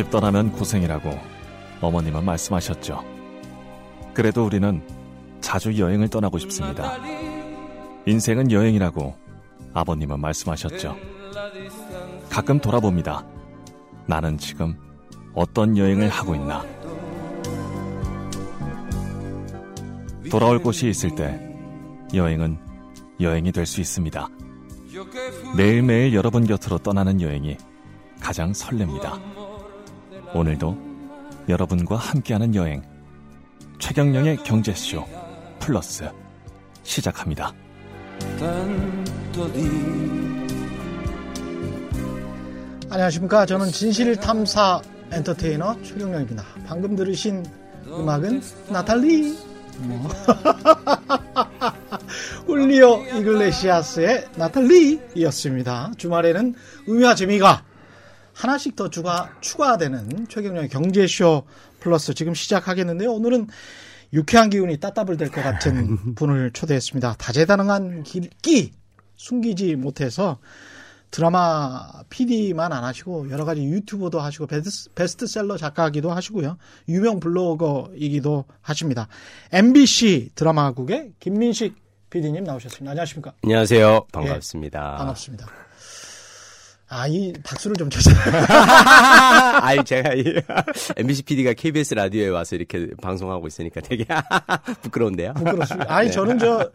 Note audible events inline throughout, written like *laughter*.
집 떠나면 고생이라고 어머님은 말씀하셨죠. 그래도 우리는 자주 여행을 떠나고 싶습니다. 인생은 여행이라고 아버님은 말씀하셨죠. 가끔 돌아봅니다. 나는 지금 어떤 여행을 하고 있나? 돌아올 곳이 있을 때 여행은 여행이 될 수 있습니다. 매일매일 여러분 곁으로 떠나는 여행이 가장 설렙니다. 오늘도 여러분과 함께하는 여행 최경령의 경제쇼 플러스 시작합니다. 안녕하십니까. 저는 진실탐사 엔터테이너 최경령입니다. 방금 들으신 음악은 나탈리 뭐. *laughs* 훌리오 이글레시아스의 나탈리이었습니다. 주말에는 의미와 재미가 하나씩 더 추가, 추가되는 최경령의 경제쇼 플러스 지금 시작하겠는데요. 오늘은 유쾌한 기운이 따따블 될 것 같은 *laughs* 분을 초대했습니다. 다재다능한 끼 숨기지 못해서 드라마 PD만 안 하시고 여러 가지 유튜버도 하시고 베스트 셀러 작가기도 하시고요. 유명 블로거이기도 하십니다. MBC 드라마국의 김민식 PD님 나오셨습니다. 안녕하십니까? 안녕하세요. 반갑습니다. 예, 반갑습니다. 아, 이 박수를 좀 쳐주세요. *laughs* 아이, 제가 이 MBC PD가 KBS 라디오에 와서 이렇게 방송하고 있으니까 되게 *laughs* 부끄러운데요. 부끄럽습니다. 아니, 네. 저는 저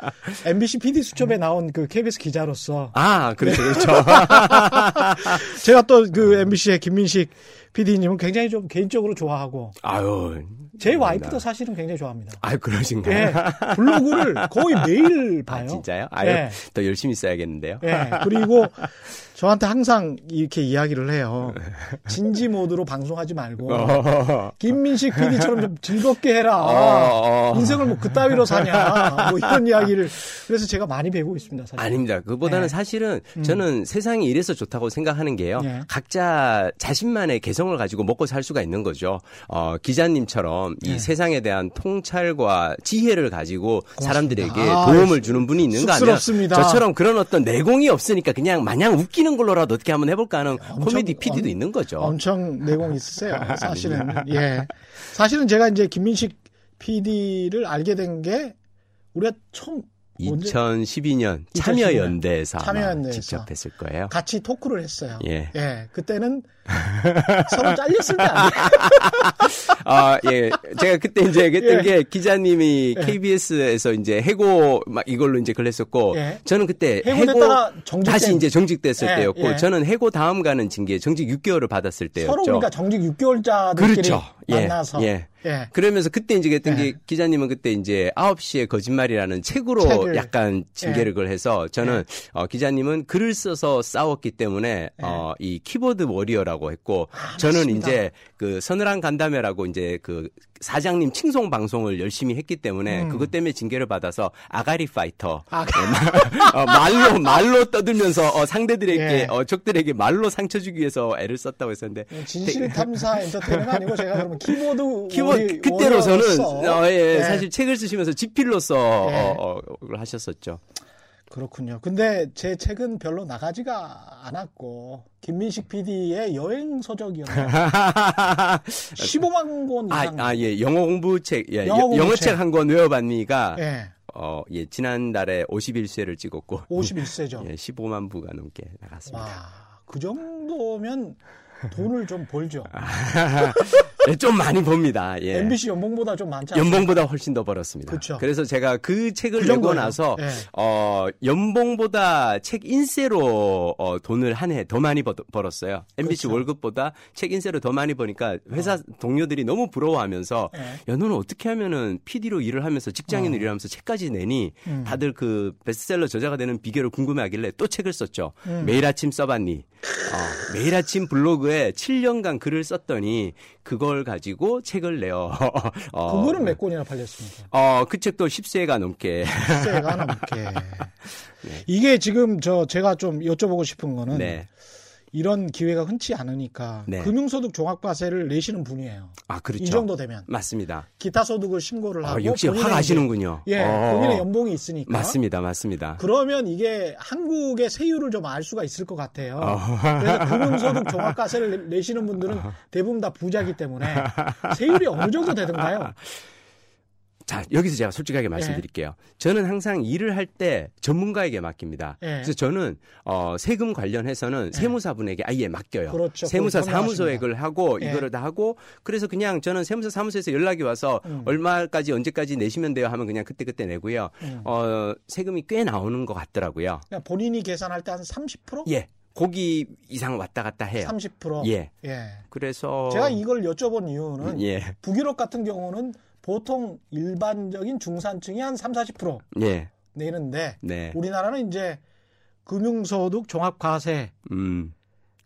MBC PD 수첩에 나온 그 KBS 기자로서. 아, 그렇죠, 네. 그렇죠. *laughs* 제가 또 그 MBC의 김민식 PD님은 굉장히 좀 개인적으로 좋아하고. 아유. 제 와이프도 사실은 굉장히 좋아합니다. 아, 그러신가요? 예, 블로그를 거의 매일 봐요. 아, 진짜요? 아유, 예. 더 열심히 써야겠는데요. 예, 그리고 저한테 항상 이렇게 이야기를 해요. *laughs* 진지 모드로 방송하지 말고 어. 김민식 PD처럼 좀 즐겁게 해라. 어, 어. 인생을 뭐 그따위로 사냐. 뭐 이런 이야기를 그래서 제가 많이 배우고 있습니다. 사실. 아닙니다. 그보다는 네. 사실은 음. 저는 음. 세상이 이래서 좋다고 생각하는 게요. 네. 각자 자신만의 개성을 가지고 먹고 살 수가 있는 거죠. 어, 기자님처럼 이 네. 세상에 대한 통찰과 지혜를 가지고 고맙습니다. 사람들에게 아, 도움을 주는 분이 있는 거 아니야? 저처럼 그런 어떤 내공이 없으니까 그냥 마냥 웃기 웃기는 걸로라도 어떻게 한번 해볼까 하는 엄청, 코미디 PD도 엄, 있는 거죠. 엄청 내공 있으세요. *laughs* 사실은. 예. 사실은 제가 이제 김민식 PD를 알게 된 게 우리가 처음 2012년 참여연대에서 참여연대에서 직접 했을 거예요. 같이 토크를 했어요. 예. 예. 그때는 *laughs* 서로 잘렸을 때 아니에요? *laughs* 아, 예. 제가 그때 이제 그때 예. 게 기자님이 예. KBS에서 이제 해고 막 이걸로 이제 그랬었고 예. 저는 그때 해고 다시 이제 정직됐을 예. 때였고 예. 저는 해고 다음 가는 징계 정직 6개월을 받았을 때였죠. 서로 그러니까 정직 6개월자들끼리 그렇죠. 만나서 예. 예. 그러면서 그때 이제 그랬던 게 기자님은 그때 이제 9시에 거짓말이라는 책으로 책을. 약간 징계를 걸 해서 저는 어, 기자님은 글을 써서 싸웠기 때문에 어, 이 키보드 워리어라고 간다라고 했고 아, 저는 맞습니다. 이제 그 서늘한 간담회라고 이제 그 사장님 칭송 방송을 열심히 했기 때문에 음. 그것 때문에 징계를 받아서 아가리 파이터 아, 어, 말로 말로 떠들면서 어, 상대들에게 예. 어, 적들에게 말로 상처 주기 위해서 애를 썼다고 했었는데 예, 진실 탐사 엔터테인먼트 아니고 제가 그러면 키보드 키보드 그때로서는 어, 예, 예. 사실 책을 쓰시면서 집필로서 예. 어, 어, 하셨었죠. 그렇군요. 근데 제 책은 별로 나가지가 않았고 김민식 PD의 여행 서적이었나요? *laughs* 15만 권 이상. 아, 아 예. 영어 공부책. 예. 영어, 공부책. 한 권 외워봤니가 예. 어, 예. 지난달에 51쇄를 찍었고 51쇄죠. *laughs* 예, 15만 부가 넘게 나갔습니다. 와, 그 정도면 돈을 좀 벌죠. *laughs* 네, 좀 많이 봅니다. 예. MBC 연봉보다 좀 않습니까? 연봉보다 훨씬 더 벌었습니다. 그렇죠. 그래서 제가 그 책을 그 내고 나서 예. 어, 연봉보다 책 인세로 어, 돈을 한 해 더 많이 벌, 벌었어요. MBC 그렇죠. 월급보다 책 인세로 더 많이 버니까 회사 어. 동료들이 너무 부러워하면서 예. 야 너는 어떻게 하면은 PD로 일을 하면서 직장인을 어. 일하면서 책까지 내니 음. 다들 그 베스트셀러 저자가 되는 비결을 궁금해하길래 또 책을 썼죠. 음. 매일 아침 써봤니? 어, 매일 아침 블로그에 7년간 글을 썼더니 그걸 가지고 책을 내어. *laughs* 어, 그거는 몇 권이나 팔렸습니까? 어, 그 책도 10세가 넘게. 10세가 넘게. *laughs* 네. 이게 지금 저 제가 좀 여쭤보고 싶은 거는 네. 이런 기회가 흔치 않으니까 네. 금융소득 종합과세를 내시는 분이에요. 아 그렇죠. 이 정도 되면 맞습니다. 기타 소득을 신고를 아, 하고 아, 역시 확 아시는군요. 예, 어. 본인의 연봉이 있으니까 맞습니다, 맞습니다. 그러면 이게 한국의 세율을 좀 알 수가 있을 것 같아요. 어. 그래서 금융소득 종합과세를 내시는 분들은 *laughs* 대부분 다 부자기 때문에 세율이 어느 정도 되던가요? *laughs* 자, 여기서 제가 솔직하게 말씀드릴게요. 예. 저는 항상 일을 할 때 전문가에게 맡깁니다. 예. 그래서 저는 어, 세금 관련해서는 예. 세무사분에게 아예 맡겨요. 그렇죠. 세무사 사무소액을 하고 예. 이거를 다 하고 그래서 그냥 저는 세무사 사무소에서 연락이 와서 음. 얼마까지 언제까지 내시면 돼요 하면 그냥 그때 그때 내고요. 음. 어, 세금이 꽤 나오는 것 같더라고요. 본인이 계산할 때 한 30%? 예. 고기 이상 왔다 갔다 해요. 30%? 예. 예. 그래서 제가 이걸 여쭤본 이유는 예. 북유럽 같은 경우는 보통 일반적인 중산층이 한 3, 40% 예. 내는데 네. 우리나라는 이제 금융소득 종합과세 음.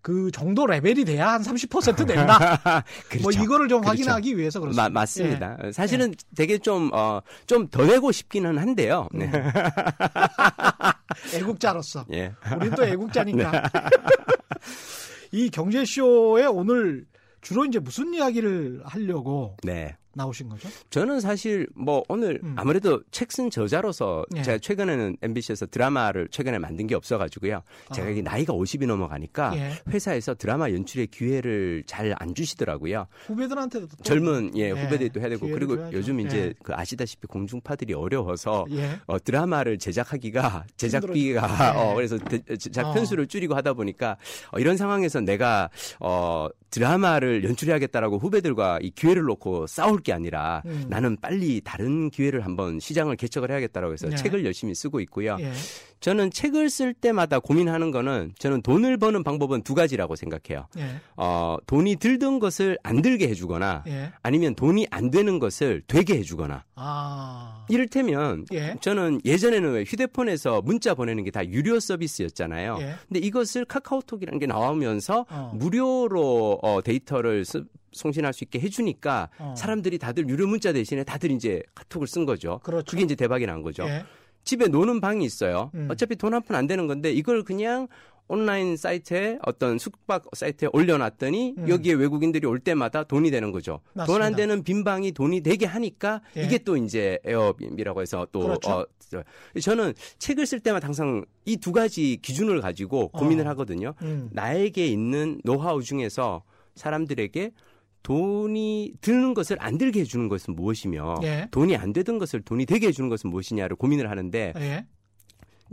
그 정도 레벨이 돼야 한 30% 낸다. *laughs* 그렇죠. 뭐 이거를 좀 그렇죠. 확인하기 위해서 그렇습니다. 마, 맞습니다. 예. 사실은 예. 되게 좀, 어, 좀 더 내고 싶기는 한데요. 네. 음. *laughs* 애국자로서. 예. 우리는 또 애국자니까. *laughs* 네. 이 경제쇼에 오늘 주로 이제 무슨 이야기를 하려고 네. 나오신 거죠? 저는 사실 뭐 오늘 음. 아무래도 책 쓴 저자로서 예. 제가 최근에는 MBC에서 드라마를 최근에 만든 게 없어가지고요. 제가 아. 나이가 50이 넘어가니까 예. 회사에서 드라마 연출의 기회를 잘 안 주시더라고요. 후배들한테도 젊은 예, 예. 후배들도 해야 되고 그리고 줘야죠. 요즘 이제 예. 그 아시다시피 공중파들이 어려워서 예. 어, 드라마를 제작하기가 제작비가 *laughs* 어, 그래서 제작 어. 편수를 줄이고 하다 보니까 어, 이런 상황에서 내가 어, 드라마를 연출해야겠다라고 후배들과 이 기회를 놓고 싸울 게 아니라 음. 나는 빨리 다른 기회를 한번 시장을 개척을 해야겠다라고 해서 네. 책을 열심히 쓰고 있고요. 예. 저는 책을 쓸 때마다 고민하는 거는 저는 돈을 버는 방법은 두 가지라고 생각해요. 예. 어, 돈이 들던 것을 안 들게 해주거나 예. 아니면 돈이 안 되는 것을 되게 해주거나. 아. 이를테면 예. 저는 예전에는 왜 휴대폰에서 문자 보내는 게 다 유료 서비스였잖아요. 예. 근데 이것을 카카오톡이라는 게 나오면서 어. 무료로 어, 데이터를 쓰, 송신할 수 있게 해주니까 어. 사람들이 다들 유료 문자 대신에 다들 이제 카톡을 쓴 거죠. 그렇죠. 그게 이제 대박이 난 거죠. 예. 집에 노는 방이 있어요. 음. 어차피 돈 한 푼 안 되는 건데 이걸 그냥 온라인 사이트에 어떤 숙박 사이트에 올려놨더니 음. 여기에 외국인들이 올 때마다 돈이 되는 거죠. 돈 안 되는 빈 방이 돈이 되게 하니까 예. 이게 또 이제 에어비앤비라고 해서 또 그렇죠. 어, 저는 책을 쓸 때마다 항상 이 두 가지 기준을 가지고 고민을 어. 하거든요. 음. 나에게 있는 노하우 중에서 사람들에게 돈이 드는 것을 안 들게 해주는 것은 무엇이며 예. 돈이 안 되던 것을 돈이 되게 해주는 것은 무엇이냐를 고민을 하는데 예.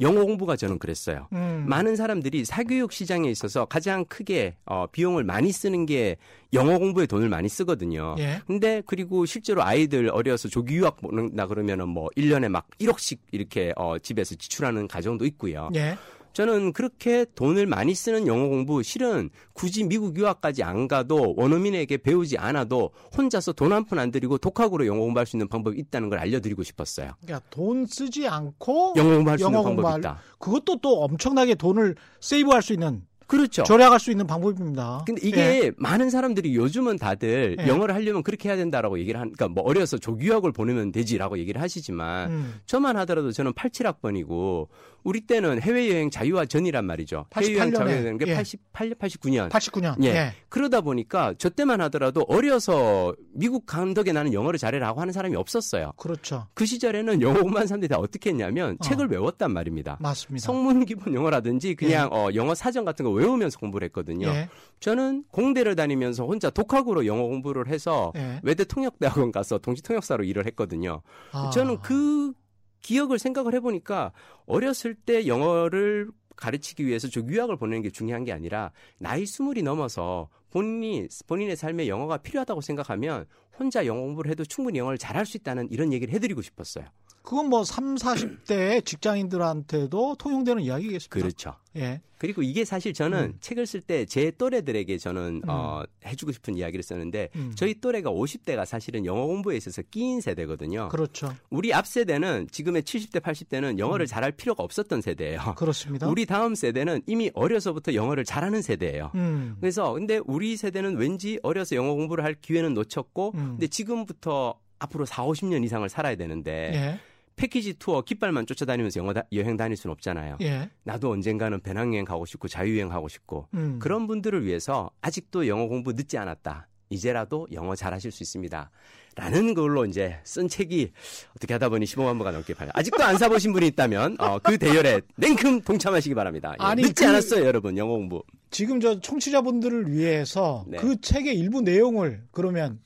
영어 공부가 저는 그랬어요. 음. 많은 사람들이 사교육 시장에 있어서 가장 크게 어, 비용을 많이 쓰는 게 영어 공부에 돈을 많이 쓰거든요. 예. 근데 그리고 실제로 아이들 어려서 조기 유학 보낸다 그러면은 뭐 1년에 막 1억씩 이렇게 어, 집에서 지출하는 가정도 있고요. 예. 저는 그렇게 돈을 많이 쓰는 영어 공부 실은 굳이 미국 유학까지 안 가도 원어민에게 배우지 않아도 혼자서 돈 한 푼 안 들이고 독학으로 영어 공부할 수 있는 방법이 있다는 걸 알려드리고 싶었어요. 그러니까 돈 쓰지 않고 영어 공부할 수 있는 방법이 있다. 그것도 또 엄청나게 돈을 세이브할 수 있는 그렇죠. 절약할 수 있는 방법입니다. 근데 이게 예. 많은 사람들이 요즘은 다들 예. 영어를 하려면 그렇게 해야 된다라고 얘기를 하니까 그러니까 뭐 어려서 조교학을 보내면 되지라고 얘기를 하시지만 음. 저만 하더라도 저는 87학번이고 우리 때는 해외여행 자유화 전이란 말이죠. 88년에. 해외여행 자유화되는 게 예. 88년, 89년. 89년. 예. 예. 그러다 보니까 저 때만 하더라도 어려서 미국 간 덕에 나는 영어를 잘해라고 하는 사람이 없었어요. 그렇죠. 그 시절에는 영어 공부한 사람들이 다 어떻게 했냐면 어. 책을 외웠단 말입니다. 맞습니다. 성문 기본 영어라든지 그냥 예. 어, 영어 사전 같은 거 외우면서 공부를 했거든요. 예. 저는 공대를 다니면서 혼자 독학으로 영어 공부를 해서 예. 외대 통역대학원 가서 동시 통역사로 일을 했거든요. 아. 저는 그 기억을 생각을 해보니까 어렸을 때 영어를 가르치기 위해서 저 유학을 보내는 게 중요한 게 아니라 나이 스물이 넘어서 본인이 본인의 삶에 영어가 필요하다고 생각하면 혼자 영어 공부를 해도 충분히 영어를 잘할 수 있다는 이런 얘기를 해드리고 싶었어요. 그건 뭐 3, 40대 *clears throat* 직장인들한테도 통용되는 이야기겠습니다. 그렇죠. 예. 그리고 이게 사실 저는 음. 책을 쓸 때 제 또래들에게 저는 음. 어, 해주고 싶은 이야기를 썼는데 음. 저희 또래가 50대가 사실은 영어 공부에 있어서 끼인 세대거든요. 그렇죠. 우리 앞 세대는 지금의 70대, 80대는 영어를 음. 잘할 필요가 없었던 세대예요. 그렇습니다. 우리 다음 세대는 이미 어려서부터 영어를 잘하는 세대예요. 음. 그래서 근데 우리 세대는 왠지 어려서 영어 공부를 할 기회는 놓쳤고 음. 근데 지금부터 앞으로 4, 50년 이상을 살아야 되는데 예. 패키지 투어 깃발만 쫓아다니면서 영어 다, 여행 다닐 수는 없잖아요. 예. 나도 언젠가는 배낭여행 가고 싶고 자유여행 하고 싶고 음. 그런 분들을 위해서 아직도 영어 공부 늦지 않았다. 이제라도 영어 잘하실 수 있습니다. 라는 걸로 이제 쓴 책이 어떻게 하다 보니 15만 부가 넘게 팔려. 아직도 안 사보신 분이 있다면 어, 그 대열에 냉큼 동참하시기 바랍니다. 예, 아니, 늦지 그, 않았어요, 여러분. 영어 공부. 지금 저 청취자분들을 위해서 네. 그 책의 일부 내용을 그러면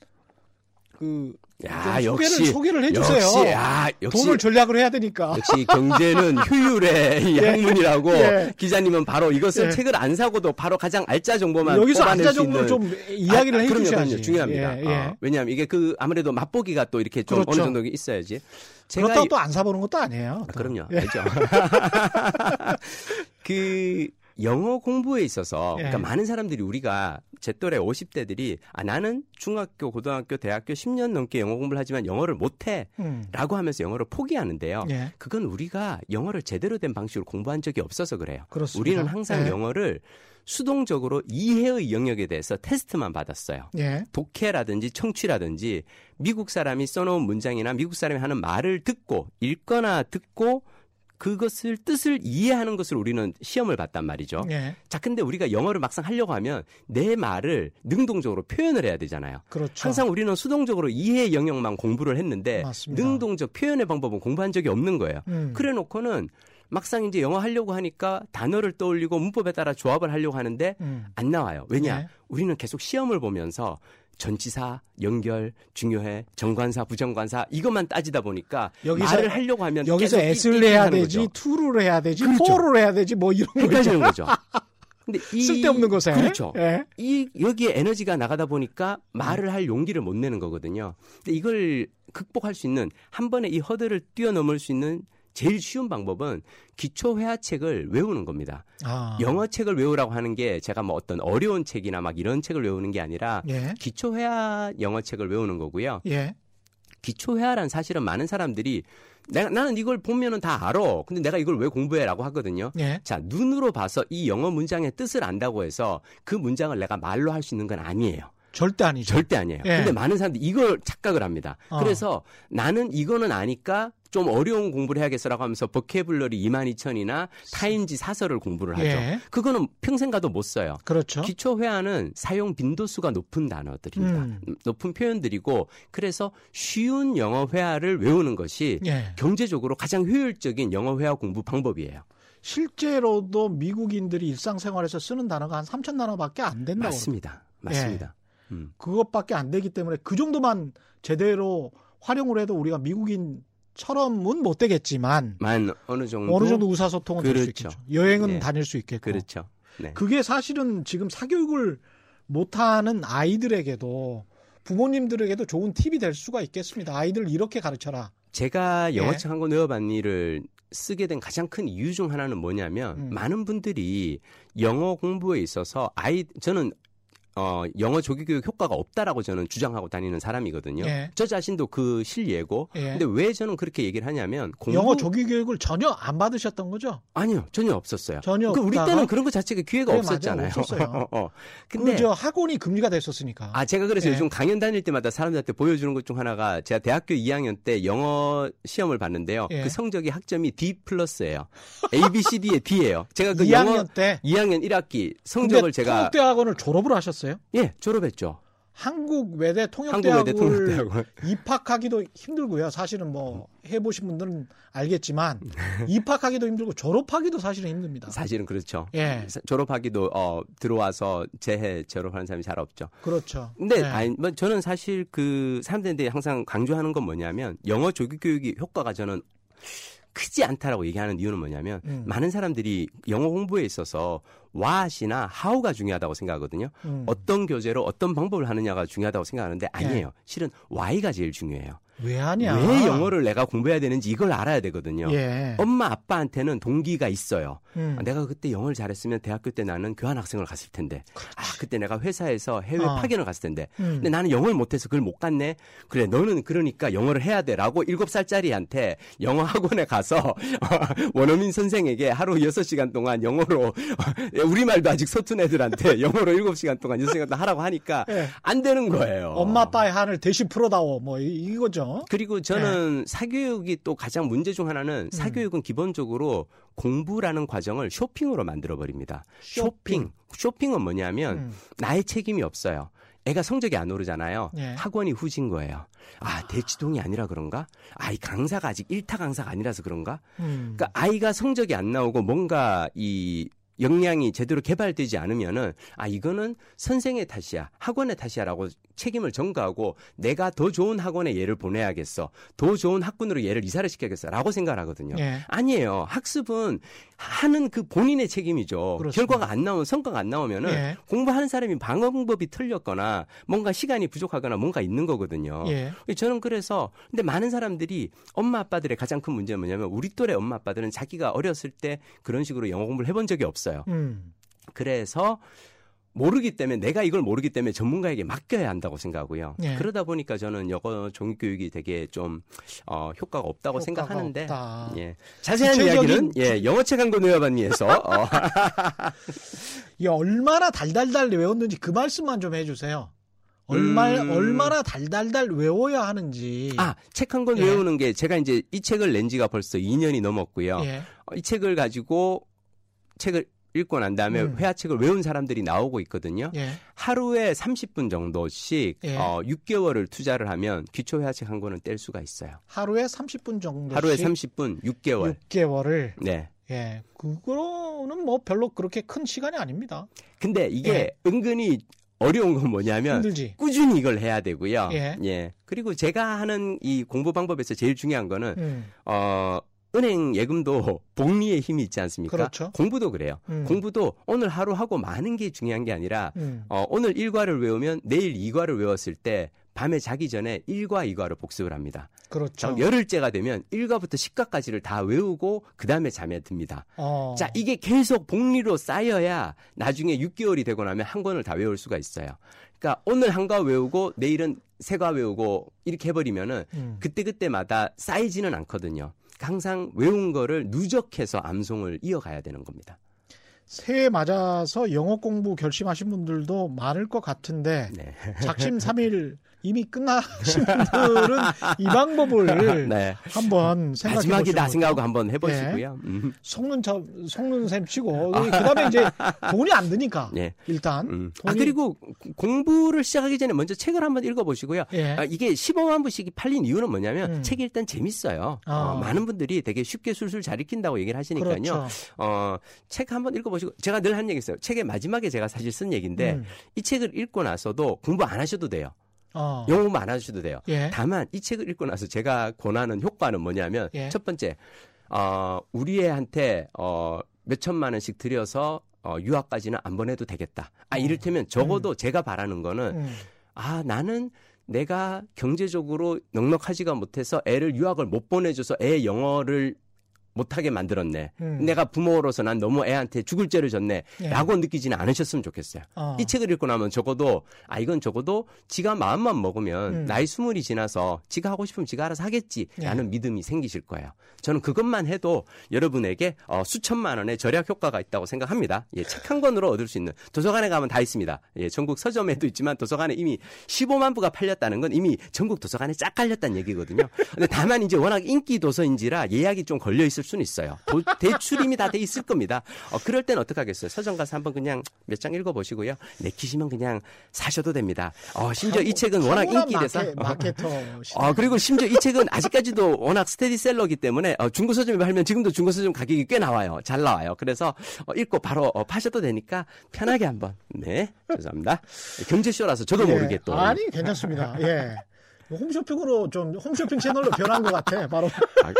그 야, 소개를, 역시 소개를 해주세요. 역시, 야, 역시, 돈을 전략을 해야 되니까. 역시 경제는 *laughs* 효율의 예. 학문이라고 예. 기자님은 바로 이것을 예. 책을 안 사고도 바로 가장 알짜 정보만 여기서 알짜 정보를 좀 이야기를 아, 해주셔야지. 그럼요, 중요합니다. 예, 예. 어, 왜냐하면 이게 그 아무래도 맛보기가 또 이렇게 좀 그렇죠. 어느 정도 있어야지. 그렇다고 또 안 사보는 것도 아니에요. 아, 그럼요, 예. 알죠. *laughs* 그 영어 공부에 있어서 그러니까 예. 많은 사람들이 우리가 제 또래 50대들이 아 나는 중학교, 고등학교, 대학교 10년 넘게 영어 공부를 하지만 영어를 못해 음. 라고 하면서 영어를 포기하는데요. 예. 그건 우리가 영어를 제대로 된 방식으로 공부한 적이 없어서 그래요. 그렇습니다. 우리는 항상 예. 영어를 수동적으로 이해의 영역에 대해서 테스트만 받았어요. 예. 독해라든지 청취라든지 미국 사람이 써놓은 문장이나 미국 사람이 하는 말을 듣고 읽거나 듣고 그것을 뜻을 이해하는 것을 우리는 시험을 봤단 말이죠. 예. 자, 근데 우리가 영어를 막상 하려고 하면 내 말을 능동적으로 표현을 해야 되잖아요. 그렇죠. 항상 우리는 수동적으로 이해 영역만 공부를 했는데 맞습니다. 능동적 표현의 방법은 공부한 적이 없는 거예요. 음. 그래 놓고는 막상 이제 영어 하려고 하니까 단어를 떠올리고 문법에 따라 조합을 하려고 하는데 음. 안 나와요. 왜냐? 예. 우리는 계속 시험을 보면서 전치사, 연결, 중요해, 정관사, 부정관사 이것만 따지다 보니까 여기서, 말을 하려고 하면 여기서 S를 해야 되지, 투를 해야 되지, 그렇죠. 포를 해야 되지 뭐 이런 헷갈리는 거죠. *laughs* 근데 이 쓸데없는 것에 그렇죠. 예. 이 여기에 에너지가 나가다 보니까 말을 할 용기를 못 내는 거거든요. 근데 이걸 극복할 수 있는 한 번에 이 허들을 뛰어넘을 수 있는 제일 쉬운 방법은 기초 회화책을 외우는 겁니다. 아. 영어 책을 외우라고 하는 게 제가 뭐 어떤 어려운 책이나 막 이런 책을 외우는 게 아니라 예. 기초 회화 영어 책을 외우는 거고요. 예. 기초 회화란 사실은 많은 사람들이 내가 나는 이걸 보면은 다 알아. 근데 내가 이걸 왜 공부해라고 하거든요. 예. 자, 눈으로 봐서 이 영어 문장의 뜻을 안다고 해서 그 문장을 내가 말로 할 수 있는 건 아니에요. 절대 아니죠. 절대 아니에요. 예. 근데 많은 사람들이 이걸 착각을 합니다. 어. 그래서 나는 이거는 아니까 좀 어려운 공부를 해야겠어라고 하면서 버케블러리 22,000이나 타임지 사설을 공부를 하죠. 예. 그거는 평생 가도 못 써요. 그렇죠. 기초 회화는 사용 빈도수가 높은 단어들입니다. 음. 높은 표현들이고 그래서 쉬운 영어 회화를 외우는 것이 예. 경제적으로 가장 효율적인 영어 회화 공부 방법이에요. 실제로도 미국인들이 일상생활에서 쓰는 단어가 한 3천 단어밖에 안 된다고. 맞습니다. 맞습니다. 예. 음. 그것밖에 안 되기 때문에 그 정도만 제대로 활용을 해도 우리가 미국인 처럼은 못 되겠지만 만 어느 정도 어느 정도 의사소통은 그렇죠. 될수 있겠죠. 여행은 네. 다닐 수 있겠고. 그렇죠. 네. 그게 사실은 지금 사교육을 못하는 아이들에게도 부모님들에게도 좋은 팁이 될 수가 있겠습니다. 아이들 이렇게 가르쳐라. 제가 영어책 네. 한권 외워봤니를 쓰게 된 가장 큰 이유 중 하나는 뭐냐면 음. 많은 분들이 영어 공부에 있어서 아이 저는 어, 영어 조기 교육 효과가 없다라고 저는 주장하고 다니는 사람이거든요. 예. 저 자신도 그 실예고. 예. 근데 왜 저는 그렇게 얘기를 하냐면 공부... 영어 조기 교육을 전혀 안 받으셨던 거죠? 아니요, 전혀 없었어요. 전혀. 그 우리 때는 그런 거 자체가 기회가 그래, 없었잖아요. 맞아, 없었어요. *laughs* 어, 어. 근데 그 학원이 금지가 됐었으니까. 아, 제가 그래서 예. 요즘 강연 다닐 때마다 사람들한테 보여주는 것 중 하나가 제가 대학교 2학년 때 영어 시험을 봤는데요. 예. 그 성적이 학점이 D 플러스예요. A, B, C, D의 D예요. 제가 그 2학년 영어 때 2학년 1학기 성적을 제가 통대 학원을 졸업을 하셨어요? 하셨어요? 예, 졸업했죠. 한국 외대 통역대학을. *laughs* 입학하기도 힘들고요. 사실은 뭐 해보신 분들은 알겠지만 입학하기도 힘들고 졸업하기도 사실은 힘듭니다. 사실은 그렇죠. 예. 졸업하기도 어, 들어와서 재해 졸업하는 사람이 잘 없죠. 그렇죠. 근데 예. 아니, 뭐 저는 사실 그 사람들한테 항상 강조하는 건 뭐냐면 영어 조기 교육이 효과가 저는 크지 않다라고 얘기하는 이유는 뭐냐면 음. 많은 사람들이 영어 공부에 있어서 what이나 how가 중요하다고 생각하거든요. 음. 어떤 교재로 어떤 방법을 하느냐가 중요하다고 생각하는데 아니에요. 예. 실은 why가 제일 중요해요. 왜 하냐? 왜 영어를 내가 공부해야 되는지 이걸 알아야 되거든요. 예. 엄마 아빠한테는 동기가 있어요. 음. 아, 내가 그때 영어를 잘했으면 대학교 때 나는 교환 학생을 갔을 텐데. 그렇지. 아 그때 내가 회사에서 해외 어. 파견을 갔을 텐데. 음. 근데 나는 영어를 못해서 그걸 못 갔네. 그래 너는 그러니까 영어를 해야 돼라고 7 살짜리한테 영어 학원에 가서 *laughs* 원어민 선생에게 하루 6 시간 동안 영어로 *laughs* 우리 말도 아직 서툰 애들한테 영어로 7 시간 동안 6 시간 동안 하라고 하니까 예. 안 되는 거예요. 엄마 아빠의 한을 대신 풀어다오 뭐 이거죠. 많죠. 그리고 저는 네. 사교육이 또 가장 문제 중 하나는 음. 사교육은 기본적으로 공부라는 과정을 쇼핑으로 만들어 버립니다. 쇼핑. 쇼핑. 은 뭐냐면 음. 나의 책임이 없어요. 애가 성적이 안 오르잖아요. 예. 학원이 후진 거예요. 아, 대치동이 아니라 그런가? 아, 이 강사가 아직 1타 강사가 아니라서 그런가? 음. 그러니까 아이가 성적이 안 나오고 뭔가 이 역량이 제대로 개발되지 않으면은 아 이거는 선생의 탓이야 학원의 탓이야라고 책임을 전가하고 내가 더 좋은 학원에 얘를 보내야겠어 더 좋은 학군으로 얘를 이사를 시켜야겠어라고 생각을 하거든요. 예. 아니에요. 학습은 하는 그 본인의 책임이죠. 그렇습니다. 결과가 안 나오면 성과가 안 나오면은 예. 공부하는 사람이 방법이 틀렸거나 뭔가 시간이 부족하거나 뭔가 있는 거거든요. 예. 저는 그래서 근데 많은 사람들이 엄마 아빠들의 가장 큰 문제는 뭐냐면 우리 또래 엄마 아빠들은 자기가 어렸을 때 그런 식으로 영어 공부를 해본 적이 없어요. 음. 그래서 모르기 때문에 내가 이걸 모르기 때문에 전문가에게 맡겨야 한다고 생각하고요. 예. 그러다 보니까 저는 영어 종합 교육이 되게 좀 어, 효과가 없다고 효과가 생각하는데 없다. 예. 자세한 구체적인... 이야기는 예, 영어책 한권 외워봤니에서 *laughs* 어. 이 얼마나 달달달 외웠는지 그 말씀만 좀 해주세요. 얼마 음... 얼마나 달달달 외워야 하는지. 아, 책 한 권 예. 외우는 게 제가 이제 이 책을 낸 지가 벌써 2년이 넘었고요. 예. 어, 이 책을 가지고 책을 읽고 난 다음에 음. 회화책을 외운 사람들이 나오고 있거든요. 예. 하루에 30분 정도씩 예. 어, 6개월을 투자를 하면 기초 회화책 한 권은 뗄 수가 있어요. 하루에 30분 정도 하루에 30분 6개월. 6개월을 네. 예. 그거는 뭐 별로 그렇게 큰 시간이 아닙니다. 근데 이게 예. 은근히 어려운 건 뭐냐면 힘들지. 꾸준히 이걸 해야 되고요. 예. 예. 그리고 제가 하는 이 공부 방법에서 제일 중요한 거는 음. 어 은행 예금도 *laughs* 복리의 힘이 있지 않습니까? 그렇죠. 공부도 그래요. 음. 공부도 오늘 하루 하고 많은 게 중요한 게 아니라 음. 어, 오늘 일과를 외우면 내일 이과를 외웠을 때 밤에 자기 전에 1과 2과를 복습을 합니다. 그렇죠. 열흘째가 되면 1과부터 10과까지를 다 외우고 그 다음에 잠에 듭니다. 어. 자, 이게 계속 복리로 쌓여야 나중에 6개월이 되고 나면 한 권을 다 외울 수가 있어요. 그러니까 오늘 한 과 외우고 내일은 세과 외우고 이렇게 해버리면은 음. 그때 그때마다 쌓이지는 않거든요. 항상 외운 거를 누적해서 암송을 이어가야 되는 겁니다. 새해 맞아서 영어 공부 결심하신 분들도 많을 것 같은데 네. 작심 3일 *laughs* 이미 끝나신 분들은 이 방법을 *laughs* 네. 한번 생각해 마지막이다 생각하고 한번 해보시고요. 네. 음. 속는 저 속는 셈 치고 그다음에 이제 돈이 안 드니까 네. 일단 음. 아 그리고 공부를 시작하기 전에 먼저 책을 한번 읽어보시고요. 예. 아, 이게 15만 부씩이 팔린 이유는 뭐냐면 음. 책이 일단 재밌어요. 어, 아. 어, 많은 분들이 되게 쉽게 술술 잘 읽힌다고 얘기를 하시니까요. 그렇죠. 어, 책 한번 읽어보시고 제가 늘 하는 얘기 있어요. 책의 마지막에 제가 사실 쓴 얘기인데 음. 이 책을 읽고 나서도 공부 안 하셔도 돼요. 어. 안 하셔도 돼요. 예. 다만 이 책을 읽고 나서 제가 권하는 효과는 뭐냐면 예. 첫 번째 어, 우리 애한테 어, 몇 천만 원씩 들여서 어, 유학까지는 안 보내도 되겠다. 아 어. 이를테면 적어도 음. 제가 바라는 거는 음. 아 나는 내가 경제적으로 넉넉하지가 못해서 애를 유학을 못 보내줘서 애 영어를 못하게 만들었네. 음. 내가 부모로서 난 너무 애한테 죽을 죄를 졌네. 예. 라고 느끼지는 않으셨으면 좋겠어요. 어. 이 책을 읽고 나면 적어도, 아, 이건 적어도 지가 마음만 먹으면 음. 나이 스물이 지나서 지가 하고 싶으면 지가 알아서 하겠지. 라는 예. 믿음이 생기실 거예요. 저는 그것만 해도 여러분에게 어, 수천만 원의 절약 효과가 있다고 생각합니다. 예, 책 한 권으로 얻을 수 있는 도서관에 가면 다 있습니다. 예, 전국 서점에도 있지만 도서관에 이미 15만 부가 팔렸다는 건 이미 전국 도서관에 쫙 깔렸다는 얘기거든요. 근데 다만 이제 워낙 인기 도서인지라 예약이 좀 걸려 있을 수는 있어요. 도, 대출 이미 다돼 있을 겁니다. 어, 그럴 땐 어떡하겠어요? 서점 가서 한번 그냥 몇 장 읽어보시고요. 내키시면 그냥 사셔도 됩니다. 어, 심지어 이 책은 워낙 인기돼서. 마케, 터 어, 그리고 심지어 이 책은 아직까지도 워낙 스테디셀러기 때문에 어, 중고 서점에 팔면 지금도 중고 서점 가격이 꽤 나와요. 잘 나와요. 그래서 어, 읽고 바로 어, 파셔도 되니까 편하게 한번. 네, 죄송합니다. 경제쇼라서 저도 예. 모르게 또. 아니 괜찮습니다. 예. 홈쇼핑으로 좀 홈쇼핑 채널로 변한 것 같아. 바로. 아,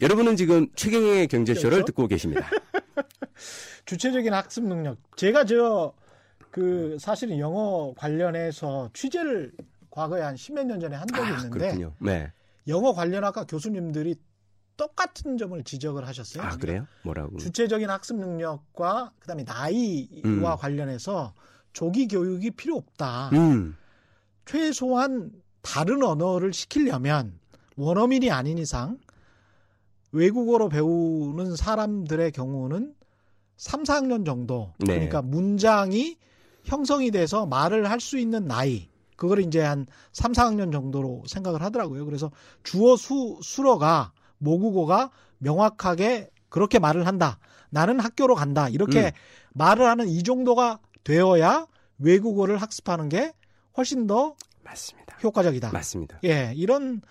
여러분은 지금 최경영의 경제쇼를 그렇죠? 듣고 계십니다. *laughs* 주체적인 학습 능력. 제가 저 그 사실은 영어 관련해서 취재를 과거에 한 십몇 년 전에 한 적이 아, 있는데 아, 네. 영어 관련 학과 교수님들이 똑같은 점을 지적을 하셨어요. 아, 그래요? 뭐라고? 주체적인 학습 능력과 그다음에 나이와 음. 관련해서 조기 교육이 필요 없다. 음. 최소한 다른 언어를 시키려면 원어민이 아닌 이상 외국어로 배우는 사람들의 경우는 3, 4학년 정도 네. 그러니까 문장이 형성이 돼서 말을 할 수 있는 나이 그걸 이제 한 3, 4학년 정도로 생각을 하더라고요. 그래서 주어 수 수어가 모국어가 명확하게 그렇게 말을 한다. 나는 학교로 간다. 이렇게 음. 말을 하는 이 정도가 되어야 외국어를 학습하는 게 훨씬 더 맞습니다. 효과적이다. 맞습니다. 예, 이런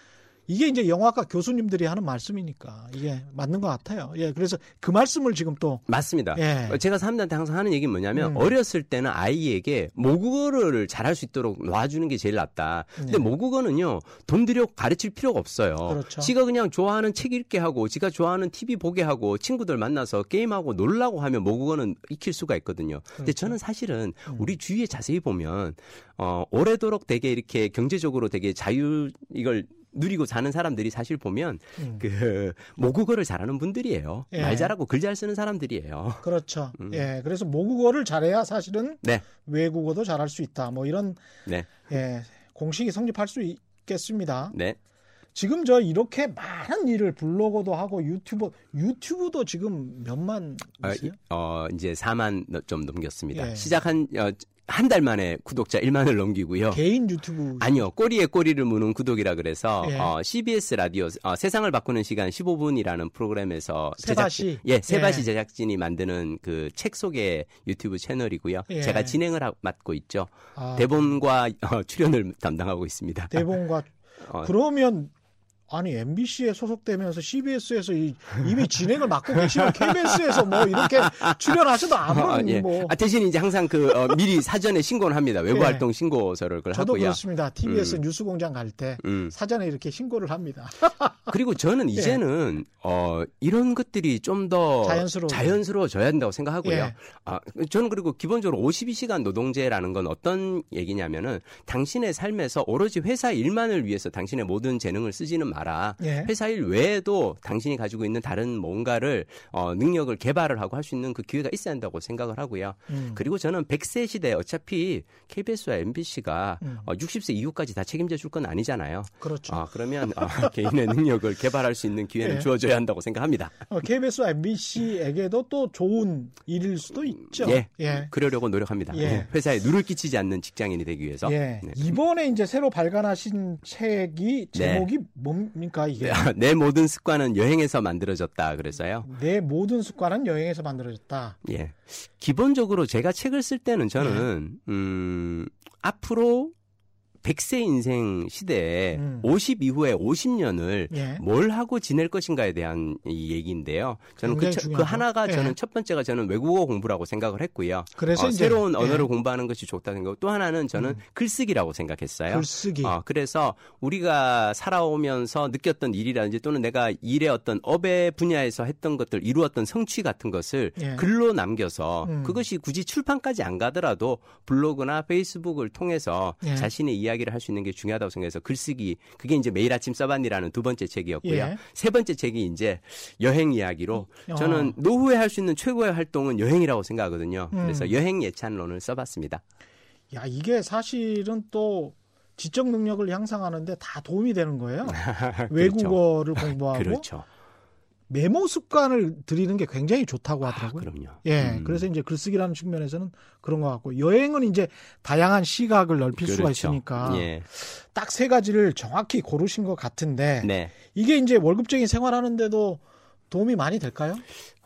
이게 이제 영화과 교수님들이 하는 말씀이니까 이게 맞는 것 같아요. 예, 그래서 그 말씀을 지금 또 맞습니다. 예. 제가 사람들한테 항상 하는 얘기는 뭐냐면 음. 어렸을 때는 아이에게 모국어를 잘할 수 있도록 놔주는 게 제일 낫다. 근데 네. 모국어는요 돈 들여 가르칠 필요가 없어요. 그렇죠. 지가 그냥 좋아하는 책 읽게 하고, 지가 좋아하는 TV 보게 하고, 친구들 만나서 게임하고 놀라고 하면 모국어는 익힐 수가 있거든요. 그렇죠. 근데 저는 사실은 음. 우리 주위에 자세히 보면 어 오래도록 되게 이렇게 경제적으로 되게 자유 이걸 누리고 사는 사람들이 사실 보면 음. 그 모국어를 잘하는 분들이에요. 예. 말 잘하고 글 잘 쓰는 사람들이에요. 그렇죠. 음. 예. 그래서 모국어를 잘해야 사실은 네. 외국어도 잘할 수 있다. 뭐 이런 네. 예, 공식이 성립할 수 있겠습니다. 네. 지금 저 이렇게 많은 일을 블로거도 하고 유튜버 유튜브도 지금 몇만? 어, 어 이제 4만 좀 넘겼습니다. 예. 시작한 어, 한 달 만에 구독자 1만을 넘기고요. 개인 유튜브 아니요 꼬리에 꼬리를 무는 구독이라 그래서 예. 어, CBS 라디오 어, 세상을 바꾸는 시간 15분이라는 프로그램에서 제작진 예 세바시 예. 제작진이 만드는 그책 소개 유튜브 채널이고요. 예. 제가 진행을 하, 맡고 있죠. 아. 대본과 어, 출연을 담당하고 있습니다. 대본과 어, 그러면 아니 MBC에 소속되면서 CBS에서 이, 미 진행을 맡고 계시면 KBS에서 뭐 이렇게 출연하셔도 아무런 어, 예. 뭐 아, 대신 이제 항상 그 어, 미리 사전에 신고를 합니다. 외부 예. 활동 신고서를 그걸 저도 하고요. 그렇습니다. TBS 음. 뉴스공장 갈때 음. 사전에 이렇게 신고를 합니다. *laughs* 그리고 저는 예. 이제는 예. 어, 이런 것들이 좀 더 자연스러워 자연스러워져야 된다고 생각하고요. 예. 아, 저는 그리고 기본적으로 52시간 노동제라는 건 어떤 얘기냐면은 당신의 삶에서 오로지 회사 일만을 위해서 당신의 모든 재능을 쓰지는 말 마라. 예. 회사 일 외에도 당신이 가지고 있는 다른 뭔가를 어, 능력을 개발을 하고 할 수 있는 그 기회가 있어야 한다고 생각을 하고요. 음. 그리고 저는 100세 시대에 어차피 KBS와 MBC가 음. 어, 60세 이후까지 다 책임져 줄 건 아니잖아요. 그렇죠. 어, 그러면 어, *laughs* 개인의 능력을 개발할 수 있는 기회는 예. 주어져야 한다고 생각합니다. 어, KBS와 MBC에게도 또 좋은 일일 수도 있죠. 예. 예. 그러려고 노력합니다. 예. 회사에 누를 끼치지 않는 직장인이 되기 위해서. 예. 네. 이번에 이제 새로 발간하신 책이 제목이 네. 뭡니까 이게? 내 모든 습관은 여행에서 만들어졌다 그래서요. 내 모든 습관은 여행에서 만들어졌다. 예. 기본적으로 제가 책을 쓸 때는 저는 네. 음 앞으로 100세 인생 시대에 음. 50 이후에 50년을 예. 뭘 하고 지낼 것인가에 대한 이 얘기인데요. 저는 그, 그, 하나가 예. 저는 첫 번째가 저는 외국어 공부라고 생각을 했고요. 그래서 어, 새로운 예. 언어를 공부하는 것이 좋다는 생각. 또 하나는 저는 음. 글쓰기라고 생각했어요. 글쓰기. 어, 그래서 우리가 살아오면서 느꼈던 일이라든지 또는 내가 일의 어떤 업의 분야에서 했던 것들 이루었던 성취 같은 것을 예. 글로 남겨서 음. 그것이 굳이 출판까지 안 가더라도 블로그나 페이스북을 통해서 예. 자신의 이야기 이야기를 할 수 있는 게 중요하다고 생각해서 글쓰기 그게 이제 매일 아침 써봤니라는 두 번째 책이었고요. 예. 세 번째 책이 이제 여행 이야기로 어. 저는 노후에 할 수 있는 최고의 활동은 여행이라고 생각하거든요. 음. 그래서 여행 예찬론을 써봤습니다. 야 이게 사실은 또 지적 능력을 향상하는데 다 도움이 되는 거예요. *laughs* 그렇죠. 외국어를 공부하고 *laughs* 그렇죠. 메모 습관을 들이는 게 굉장히 좋다고 아, 하더라고요. 아, 그럼요. 예. 음. 그래서 이제 글쓰기라는 측면에서는 그런 것 같고 여행은 이제 다양한 시각을 넓힐 그렇죠. 수가 있으니까 예. 딱세 가지를 정확히 고르신 것 같은데 네. 이게 이제 월급적인 생활하는데도 도움이 많이 될까요?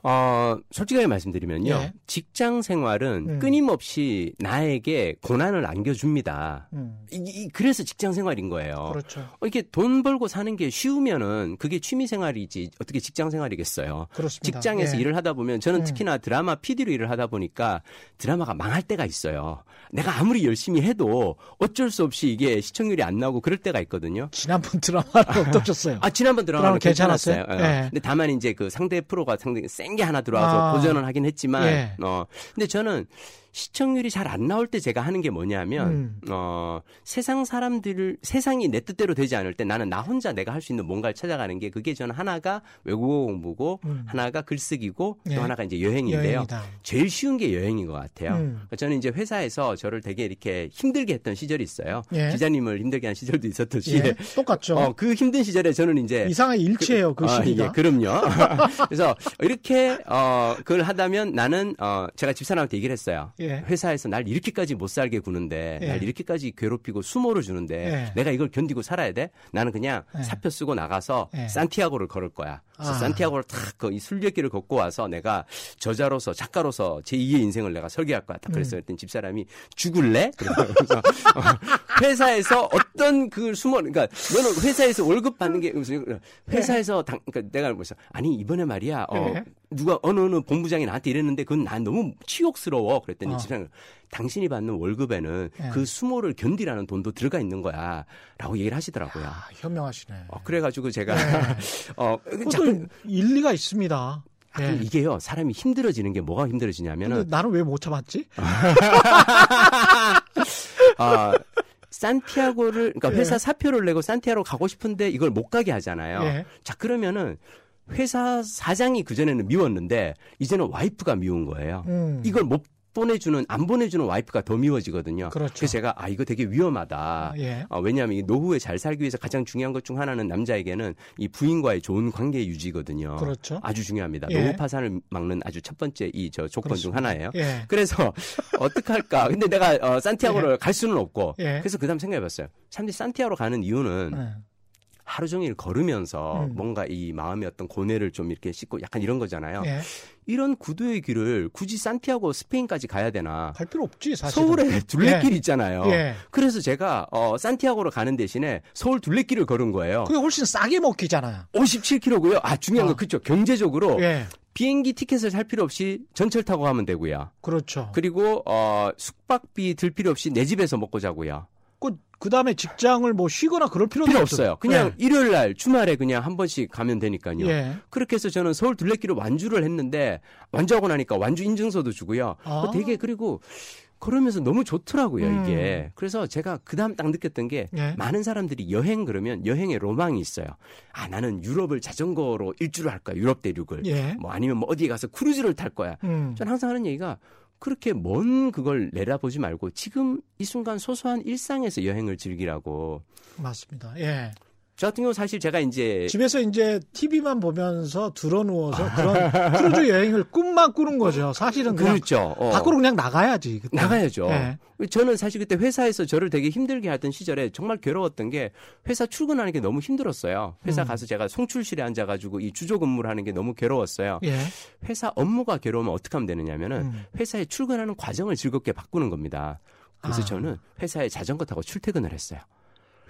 어, 솔직하게 말씀드리면요. 예. 직장 생활은 음. 끊임없이 나에게 고난을 안겨줍니다. 음. 이, 이, 그래서 직장 생활인 거예요. 그렇죠. 어, 이렇게 돈 벌고 사는 게 쉬우면은 그게 취미 생활이지 어떻게 직장 생활이겠어요. 그렇습니다. 직장에서 예. 일을 하다 보면 저는 음. 특히나 드라마 PD로 일을 하다 보니까 드라마가 망할 때가 있어요. 내가 아무리 열심히 해도 어쩔 수 없이 이게 시청률이 안 나오고 그럴 때가 있거든요. 지난번 *laughs* 드라마는 어떠셨어요? 아, 지난번 드라마는 괜찮았어요. 괜찮았어요. 예. 근데 다만 이제 그 상대 프로가 상당히 센 게 하나 들어와서 아. 도전을 하긴 했지만 예. 어 근데 저는 시청률이 잘 안 나올 때 제가 하는 게 뭐냐면 음. 어 세상 사람들을 세상이 내 뜻대로 되지 않을 때 나는 나 혼자 내가 할 수 있는 뭔가를 찾아가는 게 그게 저는 하나가 외국어 공부고 음. 하나가 글쓰기고 예. 또 하나가 이제 여행인데요. 여행이다. 제일 쉬운 게 여행인 것 같아요. 음. 그러니까 저는 이제 회사에서 저를 되게 이렇게 힘들게 했던 시절이 있어요. 예. 기자님을 힘들게 한 시절도 있었듯이 예. 똑같죠. 어, 그 힘든 시절에 저는 이제 이상하게 일치해요 그, 그 시기가. 어, 예, 그럼요. *laughs* 그래서 이렇게 어 그걸 하다면 나는 어 제가 집사람한테 얘기를 했어요. 예. 회사에서 날 이렇게까지 못 살게 구는데 예. 날 이렇게까지 괴롭히고 수모를 주는데 예. 내가 이걸 견디고 살아야 돼? 나는 그냥 예. 사표 쓰고 나가서 예. 산티아고를 걸을 거야. 그래서 아. 산티아고를 탁그 순례길을 걷고 와서 내가 저자로서 작가로서 제 2의 인생을 내가 설계할 거야. 딱 그랬어요. 음. 집사람이 죽을래? 그래서 *laughs* 회사에서 어떤 그 수모 그러니까 너는 회사에서 월급 받는 게 회사에서 당 그러니까 내가 뭐서 아니 이번에 말이야 어 누가 어느 어느 본부장이 나한테 이랬는데 그건 난 너무 치욕스러워 그랬더니 어. 집사람 당신이 받는 월급에는 네. 그 수모를 견디라는 돈도 들어가 있는 거야. 라고 얘기를 하시더라고요. 야, 현명하시네. 어, 그래가지고 제가, 네. *laughs* 어, 자꾸 일리가 있습니다. 아, 네. 이게요, 사람이 힘들어지는 게 뭐가 힘들어지냐면은. 나는 왜 못 참았지? *laughs* 아, 산티아고를, 그러니까 회사 네. 사표를 내고 산티아고 가고 싶은데 이걸 못 가게 하잖아요. 네. 자, 그러면은 회사 사장이 그 전에는 미웠는데 이제는 와이프가 미운 거예요. 음. 이걸 못 보내주는 안 보내주는 와이프가 더 미워지거든요. 그렇죠. 그래서 제가 아 이거 되게 위험하다. 아, 예. 어, 왜냐하면 노후에 잘 살기 위해서 가장 중요한 것 중 하나는 남자에게는 이 부인과의 좋은 관계 유지거든요. 그렇죠. 아주 중요합니다. 예. 노후 파산을 막는 아주 첫 번째 이 저 조건 그렇습니다. 중 하나예요. 예. 그래서 *laughs* 어떻게 할까? 근데 내가 어, 산티아고를 예. 갈 수는 없고 예. 그래서 그다음 생각해봤어요. 사람들이 산티아고로 가는 이유는 예. 하루 종일 걸으면서 음. 뭔가 이 마음의 어떤 고뇌를 좀 이렇게 씻고 약간 이런 거잖아요. 예. 이런 구두의 길을 굳이 산티아고 스페인까지 가야 되나? 갈 필요 없지 사실. 서울에 둘레길 예. 있잖아요. 예. 그래서 제가 어, 산티아고로 가는 대신에 서울 둘레길을 걸은 거예요. 그게 훨씬 싸게 먹히잖아요. 57km고요. 아 중요한 어. 거 그죠? 경제적으로 예. 비행기 티켓을 살 필요 없이 전철 타고 가면 되고요. 그렇죠. 그리고 어, 숙박비 들 필요 없이 내 집에서 먹고 자고요. 그, 그 다음에 직장을 뭐 쉬거나 그럴 필요도 필요 없어요. 그냥 네. 일요일 날 주말에 그냥 한 번씩 가면 되니까요. 예. 그렇게 해서 저는 서울 둘레길을 완주를 했는데 완주하고 나니까 완주 인증서도 주고요. 아. 되게 그리고 그러면서 너무 좋더라고요, 음. 이게. 그래서 제가 그 다음 딱 느꼈던 게 예. 많은 사람들이 여행 그러면 여행에 로망이 있어요. 아, 나는 유럽을 자전거로 일주를 할 거야, 유럽 대륙을. 예. 뭐 아니면 뭐 어디에 가서 크루즈를 탈 거야. 음. 저는 항상 하는 얘기가 그렇게 먼 그걸 내다보지 말고 지금 이 순간 소소한 일상에서 여행을 즐기라고. 맞습니다. 예. 저 같은 경우 사실 제가 이제 집에서 이제 TV만 보면서 드러누워서 그런 크루즈 여행을 꿈만 꾸는 거죠. 사실은 그렇죠. 어. 밖으로 그냥 나가야지. 그때. 나가야죠. 네. 저는 사실 그때 회사에서 저를 되게 힘들게 하던 시절에 정말 괴로웠던 게 회사 출근하는 게 너무 힘들었어요. 회사 음. 가서 제가 송출실에 앉아가지고 이 주조 근무를 하는 게 너무 괴로웠어요. 예. 회사 업무가 괴로우면 어떻게 하면 되느냐면은 음. 회사에 출근하는 과정을 즐겁게 바꾸는 겁니다. 그래서 아. 저는 회사에 자전거 타고 출퇴근을 했어요.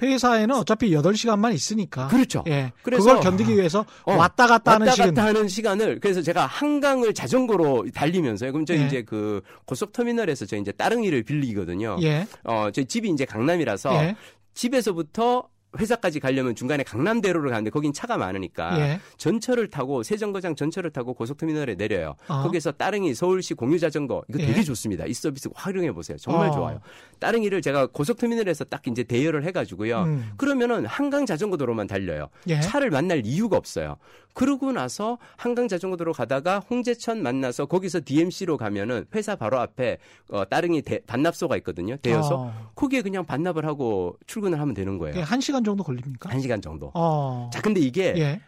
회사에는 어차피 8시간만 있으니까. 그렇죠. 예. 그래서 그걸 견디기 위해서 어, 왔다 갔다 하는 왔다 갔다 하는 시간을 그래서 제가 한강을 자전거로 달리면서요. 그럼 저 예. 이제 그 고속터미널에서 저 이제 따릉이를 빌리거든요. 예. 어, 저 집이 이제 강남이라서 예. 집에서부터 회사까지 가려면 중간에 강남대로를 가는데 거긴 차가 많으니까 예. 전철을 타고 세정거장 전철을 타고 고속터미널에 내려요. 어. 거기서 따릉이 서울시 공유자전거 이거 되게 예. 좋습니다. 이 서비스 활용해 보세요. 정말 어. 좋아요. 따릉이를 제가 고속터미널에서 딱 이제 대여를 해가지고요. 음. 그러면은 한강 자전거 도로만 달려요. 예. 차를 만날 이유가 없어요. 그러고 나서 한강 자전거 도로 가다가 홍제천 만나서 거기서 DMC로 가면은 회사 바로 앞에 어, 따릉이 대, 반납소가 있거든요. 대여소. 어. 거기에 그냥 반납을 하고 출근을 하면 되는 거예요. 한 시간 정도 걸립니까? 한 시간 정도. 어. 자, 근데 이게 예.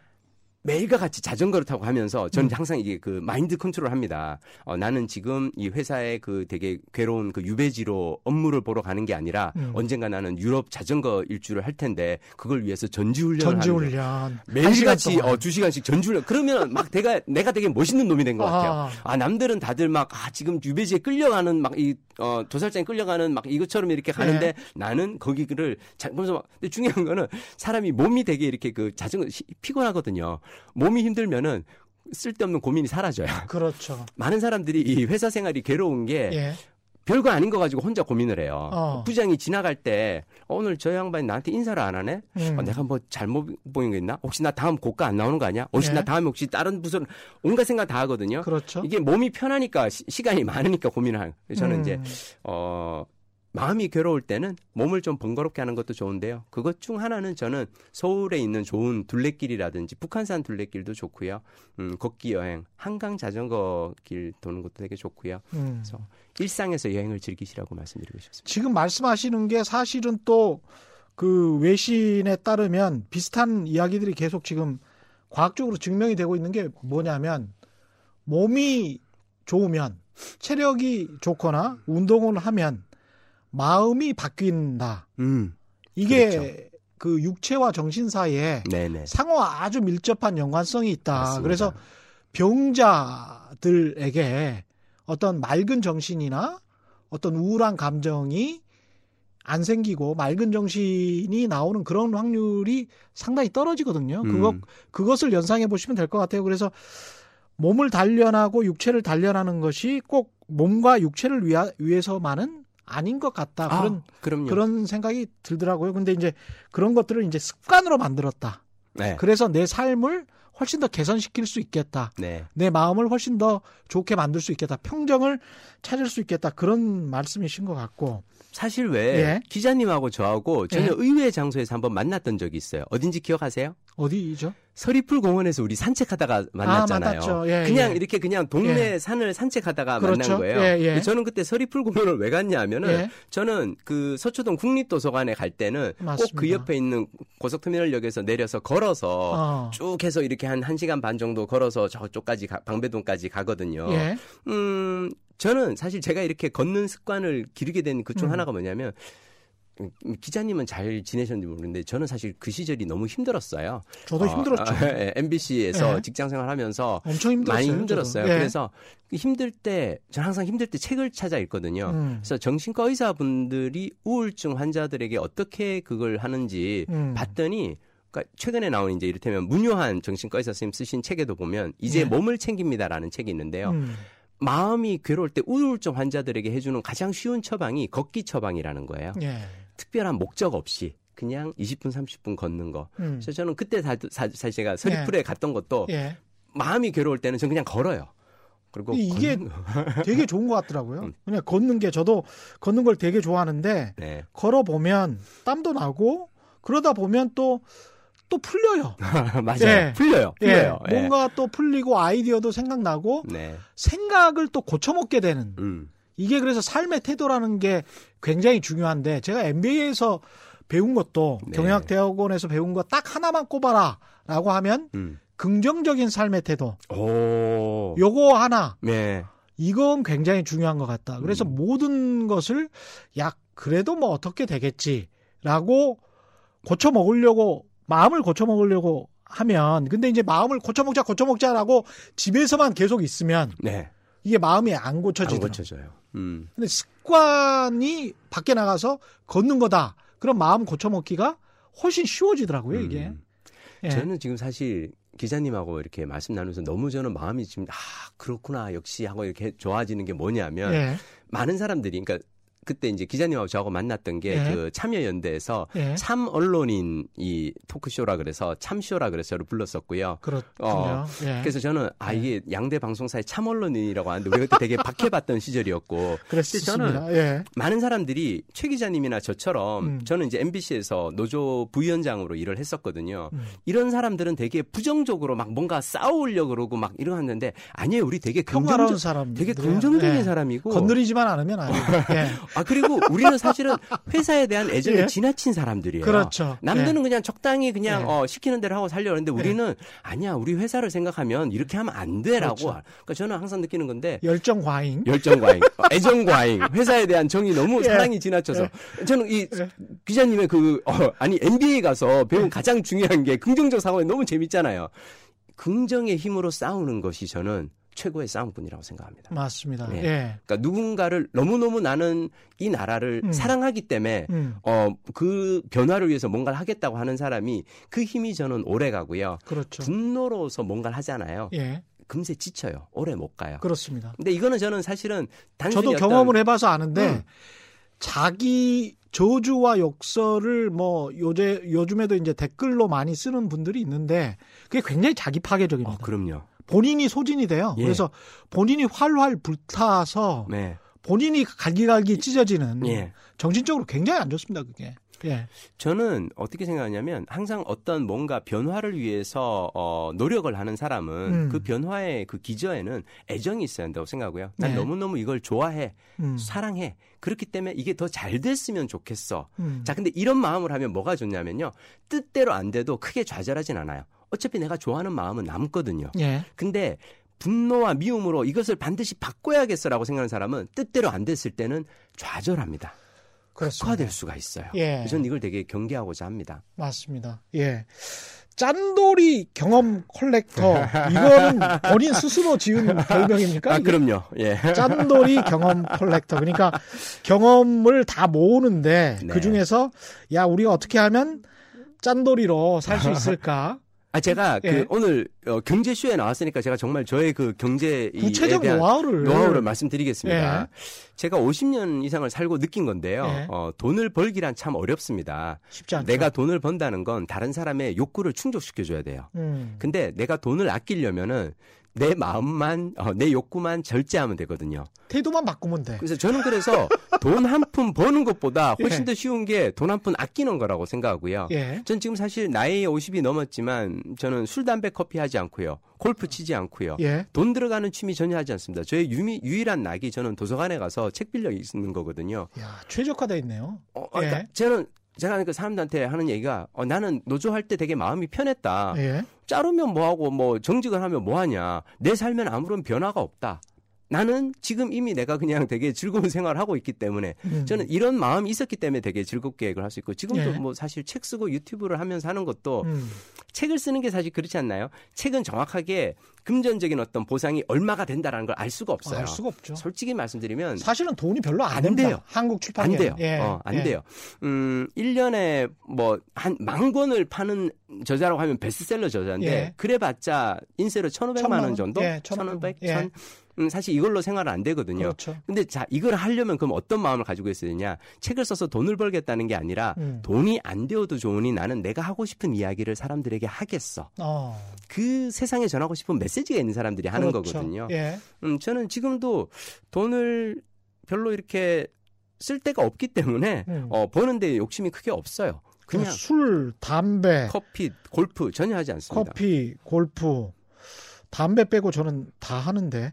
매일과 같이 자전거를 타고 가면서 저는 음. 항상 이게 그 마인드 컨트롤 합니다. 어, 나는 지금 이 회사에 그 되게 괴로운 그 유배지로 업무를 보러 가는 게 아니라 음. 언젠가 나는 유럽 자전거 일주를 할 텐데 그걸 위해서 전지훈련을 전지훈련 매일같이 어, 두 시간씩 전지훈련 그러면 막 내가 내가 되게 멋있는 놈이 된 것 같아요. 아. 아. 남들은 다들 막 아, 지금 유배지에 끌려가는 막 이 어, 도살장에 끌려가는 막 이것처럼 이렇게 가는데 네. 나는 거기를 자, 그래서 막 근데 중요한 거는 사람이 몸이 되게 이렇게 그 자전거 피곤하거든요. 몸이 힘들면은 쓸데없는 고민이 사라져요. 그렇죠. 많은 사람들이 이 회사 생활이 괴로운 게 예. 별거 아닌 거 가지고 혼자 고민을 해요. 어. 부장이 지나갈 때 어, 오늘 저 양반이 나한테 인사를 안 하네. 음. 어, 내가 뭐 잘못 보인 거 있나? 혹시 나 다음 고가 안 나오는 거 아니야? 혹시 예. 나 다음에 혹시 다른 부서를 온갖 생각 다 하거든요. 그렇죠. 이게 몸이 편하니까 시, 간이 많으니까 고민을 하는. 저는 음. 이제 어 마음이 괴로울 때는 몸을 좀 번거롭게 하는 것도 좋은데요. 그것 중 하나는 저는 서울에 있는 좋은 둘레길이라든지 북한산 둘레길도 좋고요. 음, 걷기 여행, 한강 자전거 길 도는 것도 되게 좋고요. 음. 그래서 일상에서 여행을 즐기시라고 말씀드리고 싶습니다. 지금 말씀하시는 게 사실은 또 그 외신에 따르면 비슷한 이야기들이 계속 지금 과학적으로 증명이 되고 있는 게 뭐냐면 몸이 좋으면 체력이 좋거나 운동을 하면 마음이 바뀐다. 음, 이게 그렇죠. 그 육체와 정신 사이에 네네. 상호 아주 밀접한 연관성이 있다. 맞습니다. 그래서 병자들에게 어떤 맑은 정신이나 어떤 우울한 감정이 안 생기고 맑은 정신이 나오는 그런 확률이 상당히 떨어지거든요. 음. 그것 그것을 연상해 보시면 될 것 같아요. 그래서 몸을 단련하고 육체를 단련하는 것이 꼭 몸과 육체를 위하, 위해서만은 아닌 것 같다. 아, 그런 그럼요. 그런 생각이 들더라고요. 근데 이제 그런 것들을 이제 습관으로 만들었다. 네. 그래서 내 삶을 훨씬 더 개선시킬 수 있겠다. 네. 내 마음을 훨씬 더 좋게 만들 수 있겠다. 평정을 찾을 수 있겠다. 그런 말씀이신 것 같고. 사실 왜 예. 기자님하고 저하고 전혀 예. 의외의 장소에서 한번 만났던 적이 있어요. 어딘지 기억하세요? 어디죠? 서리풀 공원에서 우리 산책하다가 만났잖아요. 아, 예, 그냥 예. 이렇게 그냥 동네 예. 산을 산책하다가 그렇죠? 만난 거예요. 예, 예. 저는 그때 서리풀 공원을 왜 갔냐면은 저는 그 서초동 국립도서관에 갈 때는 꼭 그 옆에 있는 고속터미널역에서 내려서 걸어서 어. 쭉 해서 이렇게 한 1시간 반 정도 걸어서 저쪽까지 가, 방배동까지 가거든요. 음, 저는 사실 제가 이렇게 걷는 습관을 기르게 된 그중 음. 하나가 뭐냐면 음, 기자님은 잘 지내셨는지 모르는데 저는 사실 그 시절이 너무 힘들었어요. 저도 어, 힘들었죠. 예, MBC에서 예. 직장 생활하면서 엄청 힘들었어요. 많이 힘들었어요. 예. 그래서 힘들 때 저는 항상 힘들 때 책을 찾아 읽거든요. 음. 그래서 정신과 의사분들이 우울증 환자들에게 어떻게 그걸 하는지 음. 봤더니 그러니까 최근에 나온 이제 이를테면 문효한 정신과 의사 선생님 쓰신 책에도 보면 이제 예. 몸을 챙깁니다라는 책이 있는데요. 음. 마음이 괴로울 때 우울증 환자들에게 해주는 가장 쉬운 처방이 걷기 처방이라는 거예요. 예. 특별한 목적 없이 그냥 20분 30분 걷는 거. 음. 그래서 저는 그때 사, 실 제가 서리풀에 예. 갔던 것도 예. 마음이 괴로울 때는 저는 그냥 걸어요. 그리고 이게 *laughs* 되게 좋은 것 같더라고요. 음. 그냥 걷는 게 저도 걷는 걸 되게 좋아하는데 네. 걸어 보면 땀도 나고 그러다 보면 또또 풀려요. *laughs* 맞아요. 예. 풀려요. 예. 풀려요. 예. 뭔가 또 풀리고 아이디어도 생각나고 네. 생각을 또 고쳐먹게 되는. 음. 이게 그래서 삶의 태도라는 게 굉장히 중요한데 제가 MBA에서 배운 것도 네. 경영학대학원에서 배운 거 딱 하나만 꼽아라라고 하면 음. 긍정적인 삶의 태도. 오. 요거 하나. 네. 이건 굉장히 중요한 것 같다. 그래서 음. 모든 것을 야 그래도 뭐 어떻게 되겠지라고 고쳐 먹으려고 마음을 고쳐 먹으려고 하면 근데 이제 마음을 고쳐 먹자 고쳐 먹자라고 집에서만 계속 있으면 네. 이게 마음이 안 고쳐지더라고요. 안 고쳐져요. 음. 근데 습관이 밖에 나가서 걷는 거다. 그럼 마음 고쳐먹기가 훨씬 쉬워지더라고요, 이게. 음. 예. 저는 지금 사실 기자님하고 이렇게 말씀 나누면서 너무 저는 마음이 지금 아 그렇구나 역시 하고 이렇게 좋아지는 게 뭐냐면 예. 많은 사람들이 그러니까 그때 이제 기자님하고 저하고 만났던 게그 예. 그 참여연대에서 예. 참 언론인 이 토크쇼라 그래서 참쇼라 그래서 저를 불렀었고요. 그렇군요. 어, 예. 그래서 저는 아 예. 이게 양대 방송사의 참 언론인이라고 하는데 우리가 그때 되게 *laughs* 박해봤던 시절이었고. 그래서 저는 예. 많은 사람들이 최 기자님이나 저처럼 음. 저는 이제 MBC에서 노조 부위원장으로 일을 했었거든요. 음. 이런 사람들은 되게 부정적으로 막 뭔가 싸우려고 그러고 막 이러는데 아니에요. 우리 되게 긍정적 사람 되게 긍정적인 예. 사람이고 건드리지만 않으면 아니에요. *laughs* 아 그리고 우리는 사실은 회사에 대한 애정이 예? 지나친 사람들이에요. 그렇죠. 남들은 예. 그냥 적당히 그냥 예. 어, 시키는 대로 하고 살려고 하는데 우리는 예. 아니야 우리 회사를 생각하면 이렇게 하면 안 돼라고. 그렇죠. 그러니까 저는 항상 느끼는 건데 열정 과잉, 열정 과잉, 어, 애정 과잉, 회사에 대한 정이 너무 예. 사랑이 지나쳐서 예. 저는 이 기자님의 그 어, 아니 NBA 가서 배운 가장 중요한 게 긍정적 상황이 너무 재밌잖아요. 긍정의 힘으로 싸우는 것이 저는 최고의 싸움꾼이라고 생각합니다. 맞습니다. 네. 예. 그러니까 누군가를 너무너무 나는 이 나라를 음. 사랑하기 때문에 음. 어, 그 변화를 위해서 뭔가를 하겠다고 하는 사람이 그 힘이 저는 오래 가고요. 그렇죠. 분노로서 뭔가를 하잖아요. 예. 금세 지쳐요. 오래 못 가요. 그렇습니다. 근데 이거는 저는 사실은 단순히 저도. 경험을 해봐서 아는데 음. 자기 저주와 욕설을 뭐 요새 요즘에도 이제 댓글로 많이 쓰는 분들이 있는데 그게 굉장히 자기 파괴적입니다. 어, 그럼요. 본인이 소진이 돼요. 예. 그래서 본인이 활활 불타서 네. 본인이 갈기갈기 찢어지는 예. 정신적으로 굉장히 안 좋습니다. 그게. 예. 저는 어떻게 생각하냐면 항상 어떤 뭔가 변화를 위해서 어, 노력을 하는 사람은 음. 그 변화의 그 기저에는 애정이 있어야 한다고 생각하고요. 난 네. 너무너무 이걸 좋아해, 음. 사랑해. 그렇기 때문에 이게 더 잘 됐으면 좋겠어. 음. 자, 근데 이런 마음을 하면 뭐가 좋냐면요. 뜻대로 안 돼도 크게 좌절하진 않아요. 어차피 내가 좋아하는 마음은 남거든요. 예. 근데 분노와 미움으로 이것을 반드시 바꿔야겠어라고 생각하는 사람은 뜻대로 안 됐을 때는 좌절합니다. 흑화될 수가 있어요. 예. 저는 이걸 되게 경계하고자 합니다. 맞습니다. 예. 짠돌이 경험 collector 이거는 본인 스스로 지은 *laughs* 별명입니까? 아 그럼요. 예. 짠돌이 경험 collector 그러니까 경험을 다 모으는데 네. 그 중에서 야 우리가 어떻게 하면 짠돌이로 살 수 *laughs* 있을까? 아 제가 그 예. 그 오늘 어, 경제 쇼에 나왔으니까 제가 정말 저의 그 경제 구체적 노하우를 노하우를 말씀드리겠습니다. 예. 제가 50년 이상을 살고 느낀 건데요. 예. 어, 돈을 벌기란 참 어렵습니다. 쉽지 않죠. 내가 돈을 번다는 건 다른 사람의 욕구를 충족시켜 줘야 돼요. 음. 근데 내가 돈을 아끼려면은 내 마음만 어, 내 욕구만 절제하면 되거든요. 태도만 바꾸면 돼. 그래서 저는 그래서 돈 한 푼 버는 것보다 *laughs* 훨씬 예. 더 쉬운 게 돈 한 푼 아끼는 거라고 생각하고요. 예. 전 지금 사실 나이 50이 넘었지만 저는 술, 담배, 커피 하지 않고요. 골프 치지 않고요. 예. 돈 들어가는 취미 전혀 하지 않습니다. 저의 유미, 유일한 낙이 저는 도서관에 가서 책 빌려 있는 거거든요. 야, 최적화돼 있네요. 어, 그러니까 예. 저는 제가 그 사람들한테 하는 얘기가 어, 나는 노조할 때 되게 마음이 편했다. 예. 자르면 뭐하고 뭐 정직을 하면 뭐하냐. 내 삶엔 아무런 변화가 없다. 나는 지금 이미 내가 그냥 되게 즐거운 *laughs* 생활을 하고 있기 때문에 음. 저는 이런 마음이 있었기 때문에 되게 즐겁게 이걸 할수 있고 지금도 예. 뭐 사실 책 쓰고 유튜브를 하면서 하는 것도 음. 책을 쓰는 게 사실 그렇지 않나요? 책은 정확하게 금전적인 어떤 보상이 얼마가 된다라는 걸 알 수가 없어요. 알 수가 없죠. 솔직히 말씀드리면 사실은 돈이 별로 안, 안 돼요. 한국 출판안 돼요. 예. 어, 안 예. 돼요. 음, 1년에 뭐 한 만 권을 파는 저자라고 하면 베스트셀러 저자인데 예. 그래 봤자 인쇄로 1,500만 원 정도? 예, 1,500, 1,000 음, 사실 이걸로 생활은 안 되거든요. 그렇죠. 근데 자, 이걸 하려면 그럼 어떤 마음을 가지고 있어야 되냐? 책을 써서 돈을 벌겠다는 게 아니라 음. 돈이 안 되어도 좋으니 나는 내가 하고 싶은 이야기를 사람들에게 하겠어. 어. 그 세상에 전하고 싶은 메시지가 있는 사람들이 하는 그렇죠. 거거든요. 예. 음, 저는 지금도 돈을 별로 이렇게 쓸 데가 없기 때문에 음. 어, 버는데 욕심이 크게 없어요. 그냥 술, 담배, 커피, 골프 전혀 하지 않습니다. 커피, 골프, 담배 빼고 저는 다 하는데.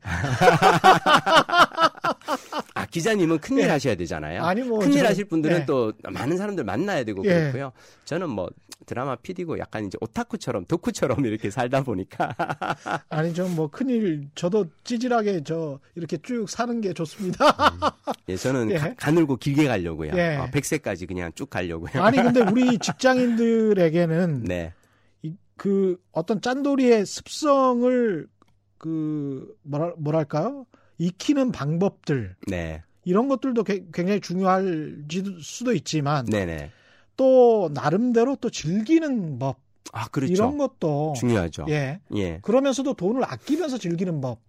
아 기자님은 큰일 예. 하셔야 되잖아요. 아니 뭐 큰일 저, 하실 분들은 예. 또 많은 사람들 만나야 되고 예. 그렇고요. 저는 뭐 드라마 PD고 약간 이제 오타쿠처럼 덕후처럼 이렇게 살다 보니까 *laughs* 아니 좀 뭐 큰일 저도 찌질하게 저 이렇게 쭉 사는 게 좋습니다. 음. 예, 저는 예. 가, 늘고 길게 가려고요. 예. 어, 100세까지 그냥 쭉 가려고요. 아니 근데 우리 *laughs* 직장인들에게는 네. 그 어떤 짠돌이의 습성을 그 뭐랄 뭐랄까요? 익히는 방법들. 네. 이런 것들도 굉장히 중요할 수도 있지만 네네. 또 나름대로 또 즐기는 법. 아, 그렇죠. 이런 것도 중요하죠. 예. 예. 그러면서도 돈을 아끼면서 즐기는 법.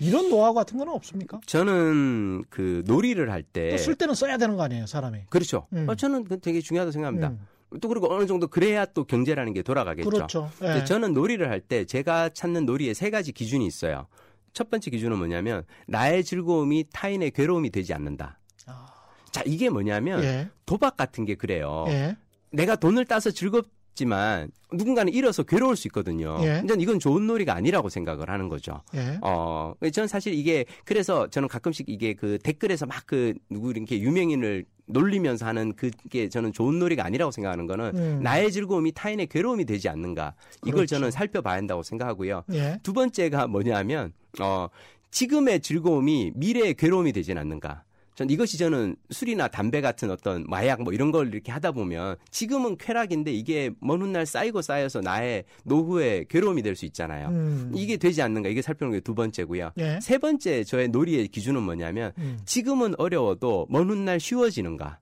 이런 노하우 같은 거는 없습니까? 저는 그 놀이를 할 때 쓸 때는 써야 되는 거 아니에요, 사람이. 그렇죠. 음. 어, 저는 되게 중요하다고 생각합니다. 음. 또 그리고 어느 정도 그래야 또 경제라는 게 돌아가겠죠. 그렇죠. 네. 저는 놀이를 할 때 제가 찾는 놀이에 세 가지 기준이 있어요. 첫 번째 기준은 뭐냐면 나의 즐거움이 타인의 괴로움이 되지 않는다. 아... 자 이게 뭐냐면 예. 도박 같은 게 그래요. 예. 내가 돈을 따서 즐겁 지만 누군가는 잃어서 괴로울 수 있거든요. 예. 근데 이건 좋은 놀이가 아니라고 생각을 하는 거죠. 예. 어, 저는 사실 이게 그래서 저는 가끔씩 이게 그 댓글에서 막 그 누구 이렇게 유명인을 놀리면서 하는 그게 저는 좋은 놀이가 아니라고 생각하는 거는 음. 나의 즐거움이 타인의 괴로움이 되지 않는가 이걸 그렇죠. 저는 살펴봐야 한다고 생각하고요. 예. 두 번째가 뭐냐면 어 지금의 즐거움이 미래의 괴로움이 되지는 않는가. 전 이것이 저는 술이나 담배 같은 어떤 마약 뭐 이런 걸 이렇게 하다 보면 지금은 쾌락인데 이게 먼 훗날 쌓이고 쌓여서 나의 노후의 괴로움이 될 수 있잖아요. 음. 이게 되지 않는가 이게 살펴보는 게 두 번째고요. 예. 세 번째 저의 놀이의 기준은 뭐냐면 음. 지금은 어려워도 먼 훗날 쉬워지는가.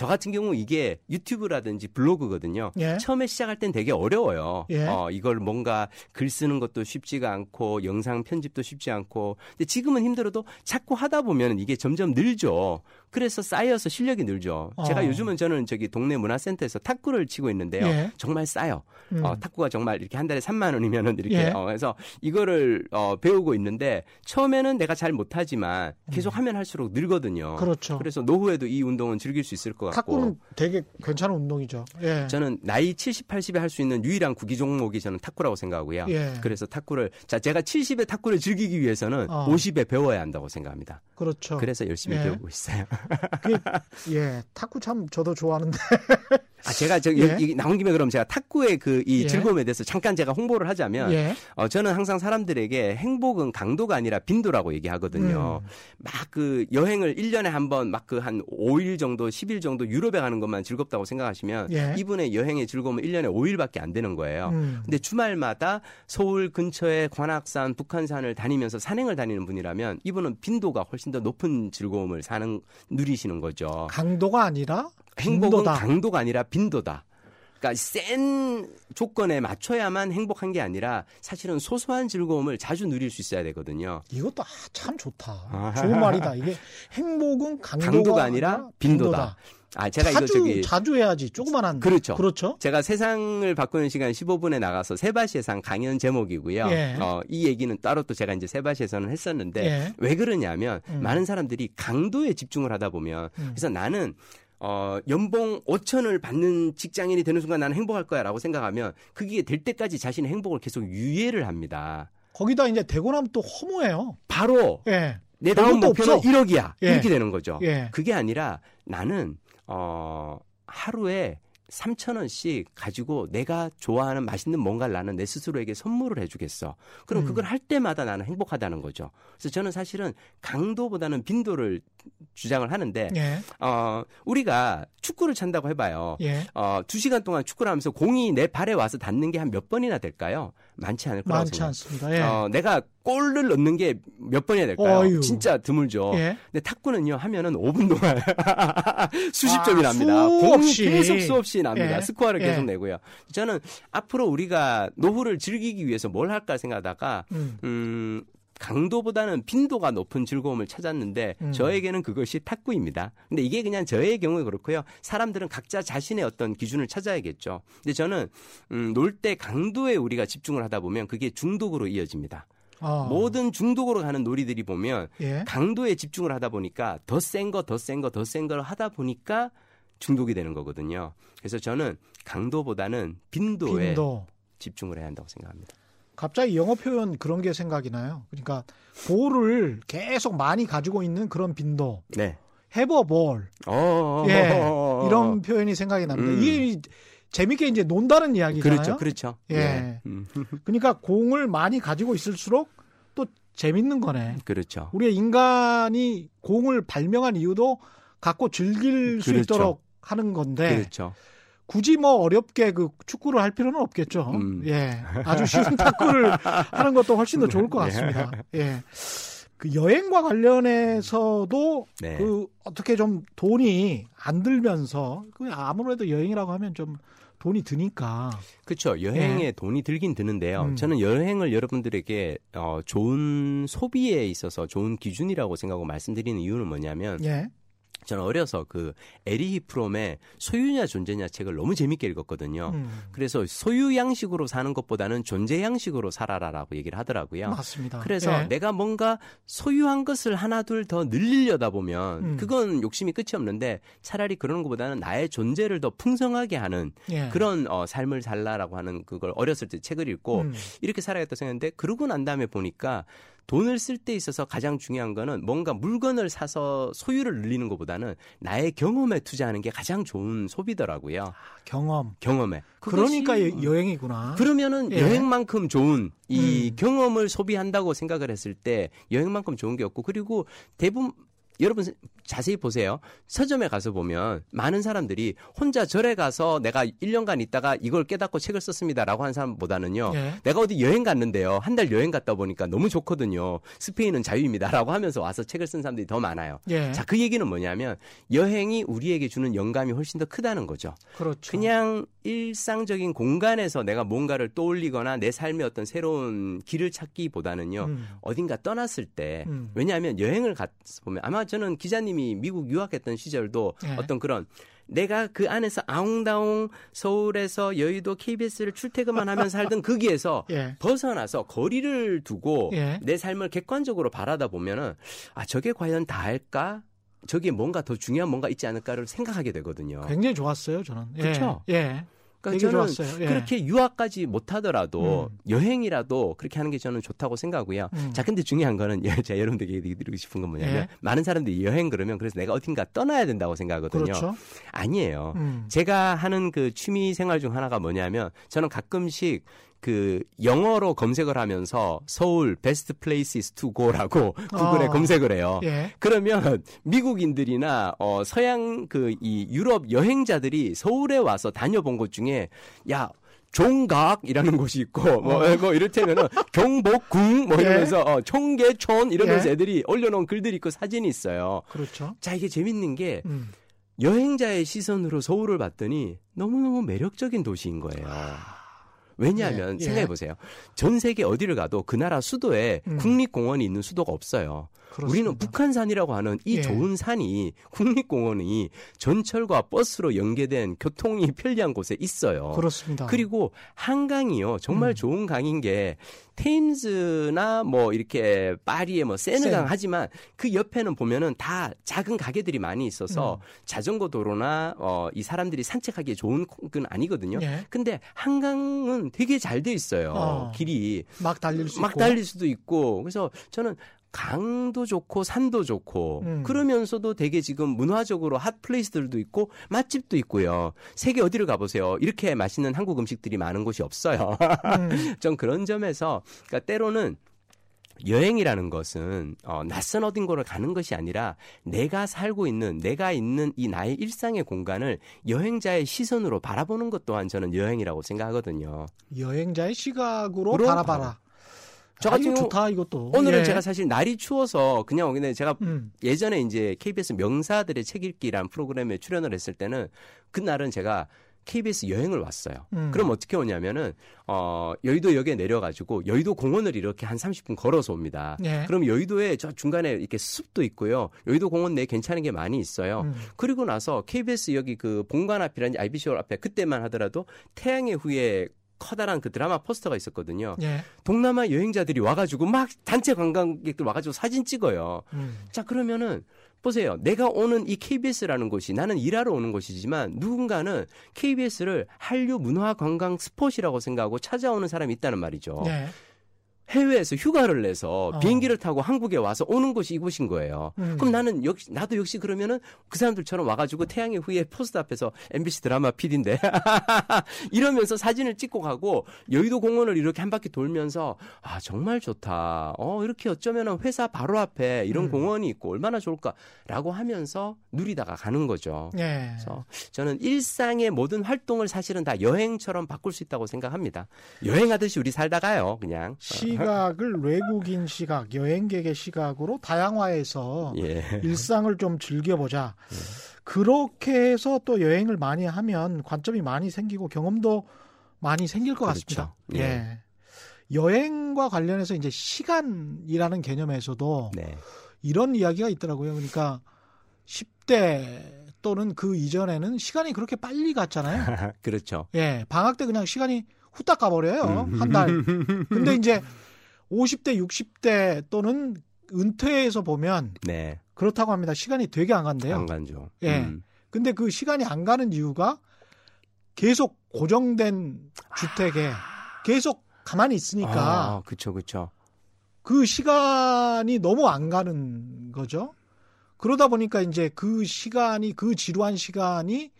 저 같은 경우 이게 유튜브라든지 블로그거든요. 예. 처음에 시작할 땐 되게 어려워요. 예. 어, 이걸 뭔가 글 쓰는 것도 쉽지가 않고 영상 편집도 쉽지 않고. 근데 지금은 힘들어도 자꾸 하다 보면 이게 점점 늘죠. 그래서 쌓여서 실력이 늘죠. 어. 제가 요즘은 저는 저기 동네 문화센터에서 탁구를 치고 있는데요. 예. 정말 싸요. 음. 어, 탁구가 정말 이렇게 한 달에 3만 원이면은 이렇게 예. 어, 그래서 이거를 어, 배우고 있는데 처음에는 내가 잘 못하지만 계속 음. 하면 할수록 늘거든요. 그렇죠. 그래서 노후에도 이 운동은 즐길 수 있을 것 같고. 탁구는 되게 괜찮은 운동이죠. 예. 저는 나이 70, 80에 할 수 있는 유일한 구기 종목이 저는 탁구라고 생각하고요. 예. 그래서 탁구를 자 제가 70에 탁구를 즐기기 위해서는 어. 50에 배워야 한다고 생각합니다. 그렇죠. 그래서 열심히 예. 배우고 있어요. 그, 예, 탁구 참 저도 좋아하는데 *laughs* 아, 제가 저기 예. 나온 김에 그럼 제가 탁구의 그이 예. 즐거움에 대해서 잠깐 제가 홍보를 하자면 예. 어, 저는 항상 사람들에게 행복은 강도가 아니라 빈도라고 얘기하거든요. 음. 막그 여행을 1년에 한 번 막 그 한 5일 정도, 10일 정도 유럽에 가는 것만 즐겁다고 생각하시면 예. 이분의 여행의 즐거움은 1년에 5일밖에 안 되는 거예요. 음. 근데 주말마다 서울 근처에 관악산, 북한산을 다니면서 산행을 다니는 분이라면 이분은 빈도가 훨씬 더 높은 즐거움을 사는 누리시는 거죠. 강도가 아니라 행복은 빈도다. 강도가 아니라 빈도다. 그러니까 센 조건에 맞춰야만 행복한 게 아니라 사실은 소소한 즐거움을 자주 누릴 수 있어야 되거든요. 이것도 아, 참 좋다. 좋은 말이다. 이게 행복은 강도가, 강도가 아니라 빈도다. 빈도다. 아, 제가 자주, 이거 저기 자주 해야지. 조그만 한 그렇죠. 그렇죠. 제가 세상을 바꾸는 시간 15분에 나가서 세바시의상 강연 제목이고요. 예. 어, 이 얘기는 따로 또 제가 이제 세바시에서는 했었는데 예. 왜 그러냐면 음. 많은 사람들이 강도에 집중을 하다 보면 음. 그래서 나는 어, 연봉 5천을 받는 직장인이 되는 순간 나는 행복할 거야 라고 생각하면 그게 될 때까지 자신의 행복을 계속 유예를 합니다. 거기다 이제 되고 나면 또 허무해요. 바로 예. 내 다음 목표는 없어. 1억이야. 예. 이렇게 되는 거죠. 예. 그게 아니라 나는 어, 하루에 3천 원씩 가지고 내가 좋아하는 맛있는 뭔가를 나는 내 스스로에게 선물을 해주겠어. 그럼 음. 그걸 할 때마다 나는 행복하다는 거죠. 그래서 저는 사실은 강도보다는 빈도를 주장을 하는데 예. 어, 우리가 축구를 찬다고 해봐요. 예. 어, 2 시간 동안 축구를 하면서 공이 내 발에 와서 닿는 게 한 몇 번이나 될까요? 많지 않을 거라고 많지 않습니다. 예. 어, 내가 골을 넣는 게 몇 번이나 될까요? 어휴. 진짜 드물죠. 예. 근데 탁구는요 하면은 5분 동안 *laughs* 수십 아, 점이 납니다. 공이 계속 수없이 납니다. 예. 스코어를 계속 예. 내고요. 저는 앞으로 우리가 노후를 즐기기 위해서 뭘 할까 생각하다가 음, 음 강도보다는 빈도가 높은 즐거움을 찾았는데 음. 저에게는 그것이 탁구입니다. 근데 이게 그냥 저의 경우에 그렇고요. 사람들은 각자 자신의 어떤 기준을 찾아야겠죠. 근데 저는 음, 놀 때 강도에 우리가 집중을 하다 보면 그게 중독으로 이어집니다. 어. 모든 중독으로 가는 놀이들이 보면 예? 강도에 집중을 하다 보니까 더 센 거, 더 센 거, 더 센 걸 하다 보니까 중독이 되는 거거든요. 그래서 저는 강도보다는 빈도에 빈도. 집중을 해야 한다고 생각합니다. 갑자기 영어 표현 그런 게 생각이 나요. 그러니까 볼을 계속 많이 가지고 있는 그런 빈도. 네. 해버 볼. 어. 예. 이런 표현이 생각이 납니다. 음. 이게 재밌게 이제 논다는 이야기잖아요. 그렇죠. 그렇죠. 예. 네. *laughs* 그러니까 공을 많이 가지고 있을수록 또 재밌는 거네. 그렇죠. 우리가 인간이 공을 발명한 이유도 갖고 즐길 수 그렇죠. 있도록 하는 건데. 그렇죠. 굳이 뭐 어렵게 그 축구를 할 필요는 없겠죠. 음. 예. 아주 쉬운 *laughs* 탁구를 하는 것도 훨씬 더 좋을 것 같습니다. 예. 그 여행과 관련해서도 네. 그 어떻게 좀 돈이 안 들면서 그 아무래도 여행이라고 하면 좀 돈이 드니까. 그렇죠. 여행에 예. 돈이 들긴 드는데요. 음. 저는 여행을 여러분들에게 어, 좋은 소비에 있어서 좋은 기준이라고 생각하고 말씀드리는 이유는 뭐냐면 예. 저는 어려서 그 에리히 프롬의 소유냐 존재냐 책을 너무 재밌게 읽었거든요. 음. 그래서 소유 양식으로 사는 것보다는 존재 양식으로 살아라라고 얘기를 하더라고요. 맞습니다. 그래서 예. 내가 뭔가 소유한 것을 하나 둘 더 늘리려다 보면 음. 그건 욕심이 끝이 없는데 차라리 그런 것보다는 나의 존재를 더 풍성하게 하는 예. 그런 어, 삶을 살라라고 하는 그걸 어렸을 때 책을 읽고 음. 이렇게 살아야겠다 생각했는데 그러고 난 다음에 보니까 돈을 쓸 때 있어서 가장 중요한 거는 뭔가 물건을 사서 소유를 늘리는 것보다는 나의 경험에 투자하는 게 가장 좋은 소비더라고요. 아, 경험. 경험에. 그러니까 여행이구나. 그러면은 예. 여행만큼 좋은 이 음. 경험을 소비한다고 생각을 했을 때 여행만큼 좋은 게 없고 그리고 대부분 여러분 자세히 보세요. 서점에 가서 보면 많은 사람들이 혼자 절에 가서 내가 1년간 있다가 이걸 깨닫고 책을 썼습니다라고 하는 사람보다는요. 예. 내가 어디 여행 갔는데요. 한 달 여행 갔다 보니까 너무 좋거든요. 스페인은 자유입니다라고 하면서 와서 책을 쓴 사람들이 더 많아요. 예. 자, 그 얘기는 뭐냐면 여행이 우리에게 주는 영감이 훨씬 더 크다는 거죠. 그렇죠. 그냥 일상적인 공간에서 내가 뭔가를 떠올리거나 내 삶의 어떤 새로운 길을 찾기보다는요. 음. 어딘가 떠났을 때 음. 왜냐하면 여행을 갔 보면 아마 저는 기자님이 미국 유학했던 시절도 네. 어떤 그런 내가 그 안에서 아웅다웅 서울에서 여의도 KBS를 출퇴근만 하면 살던 거기에서 *laughs* 예. 벗어나서 거리를 두고 예. 내 삶을 객관적으로 바라다 보면은 아 저게 과연 다 할까? 저게 뭔가 더 중요한 뭔가 있지 않을까를 생각하게 되거든요. 굉장히 좋았어요, 저는. 그렇죠. 예. 예. 그러니까 저는 예. 그렇게 유학까지 못하더라도 음. 여행이라도 그렇게 하는 게 저는 좋다고 생각하고요. 음. 자, 근데 중요한 거는 *laughs* 제가 여러분들에게 얘기 드리고 싶은 건 뭐냐면 예. 많은 사람들이 여행 그러면 그래서 내가 어딘가 떠나야 된다고 생각하거든요. 그렇죠? 아니에요. 음. 제가 하는 그 취미 생활 중 하나가 뭐냐면 저는 가끔씩 그 영어로 검색을 하면서 서울 best place to go라고 구글에 어. 검색을 해요. 예. 그러면 미국인들이나 어 서양 그 이 유럽 여행자들이 서울에 와서 다녀본 곳 중에 야 종각이라는 곳이 있고 뭐, 어. 뭐 이를테면은 *laughs* 경복궁 뭐 예. 이러면서 예. 어, 청계촌 이러면서 예. 애들이 올려놓은 글들이 있고 사진이 있어요. 그렇죠. 자 이게 재밌는 게 음. 여행자의 시선으로 서울을 봤더니 너무너무 매력적인 도시인 거예요. 아. 왜냐하면 예, 예. 생각해 보세요. 전 세계 어디를 가도 그 나라 수도에 음. 국립공원이 있는 수도가 없어요. 그렇습니다. 우리는 북한산이라고 하는 이 예. 좋은 산이 국립공원이 전철과 버스로 연계된 교통이 편리한 곳에 있어요. 그렇습니다. 그리고 한강이요. 정말 음. 좋은 강인 게 테임즈나 뭐 이렇게 파리에 뭐 세느강 하지만 그 옆에는 보면은 다 작은 가게들이 많이 있어서 음. 자전거 도로나 어 이 사람들이 산책하기에 좋은 건 아니거든요. 예. 근데 한강은 되게 잘 돼 있어요. 어. 길이 막 달릴 수 막 있고. 달릴 수도 있고. 그래서 저는 강도 좋고 산도 좋고 음. 그러면서도 되게 지금 문화적으로 핫 플레이스들도 있고 맛집도 있고요. 세계 어디를 가보세요. 이렇게 맛있는 한국 음식들이 많은 곳이 없어요. 음. *laughs* 좀 그런 점에서 그러니까 때로는 여행이라는 것은 어, 낯선 어딘가를 가는 것이 아니라 내가 살고 있는 내가 있는 이 나의 일상의 공간을 여행자의 시선으로 바라보는 것 또한 저는 여행이라고 생각하거든요. 여행자의 시각으로 바라봐라. 저 같은 경우 좋다 이것도. 오늘은 예. 제가 사실 날이 추워서 그냥 근데 제가 음. 예전에 이제 KBS 명사들의 책 읽기라는 프로그램에 출연을 했을 때는 그날은 제가 KBS 여행을 왔어요. 음. 그럼 어떻게 오냐면은 어 여의도역에 내려가지고 여의도 공원을 이렇게 한 30분 걸어서 옵니다. 예. 그럼 여의도에 저 중간에 이렇게 숲도 있고요. 여의도 공원 내에 괜찮은 게 많이 있어요. 음. 그리고 나서 KBS 여기 그 본관 앞이라는 IBC 홀 앞에 그때만 하더라도 태양의 후예 커다란 그 드라마 포스터가 있었거든요. 예. 동남아 여행자들이 와가지고 막 단체 관광객들 와가지고 사진 찍어요. 음. 자 그러면은 보세요. 내가 오는 이 KBS라는 곳이 나는 일하러 오는 곳이지만 누군가는 KBS를 한류 문화 관광 스포이라고 생각하고 찾아오는 사람이 있다는 말이죠. 예. 해외에서 휴가를 내서 어. 비행기를 타고 한국에 와서 오는 곳이 이곳인 거예요. 음. 그럼 나는 역시 나도 역시 그러면은 그 사람들처럼 와가지고 태양의 후예 포스트 앞에서 MBC 드라마 PD인데 *laughs* 이러면서 사진을 찍고 가고 여의도 공원을 이렇게 한 바퀴 돌면서 아 정말 좋다. 어 이렇게 어쩌면은 회사 바로 앞에 이런 음. 공원이 있고 얼마나 좋을까라고 하면서 누리다가 가는 거죠. 예. 그래서 저는 일상의 모든 활동을 사실은 다 여행처럼 바꿀 수 있다고 생각합니다. 여행하듯이 우리 살다가요, 그냥. 시 시각을 외국인 시각, 여행객의 시각으로 다양화해서 예. 일상을 좀 즐겨보자. 예. 그렇게 해서 또 여행을 많이 하면 관점이 많이 생기고 경험도 많이 생길 것 그렇죠. 같습니다. 예. 예. 여행과 관련해서 이제 시간이라는 개념에서도 네. 이런 이야기가 있더라고요. 그러니까 10대 또는 그 이전에는 시간이 그렇게 빨리 갔잖아요. *laughs* 그렇죠. 예, 방학 때 그냥 시간이 후딱 가버려요. 음. 한 달. *laughs* 근데 이제 50대, 60대 또는 은퇴해서 보면 네. 그렇다고 합니다. 시간이 되게 안 간대요. 안 간죠. 예. 음. 근데 그 시간이 안 가는 이유가 계속 고정된 주택에 아. 계속 가만히 있으니까. 아, 그쵸, 그쵸. 그 시간이 너무 안 가는 거죠. 그러다 보니까 이제 그 시간이 그 지루한 시간이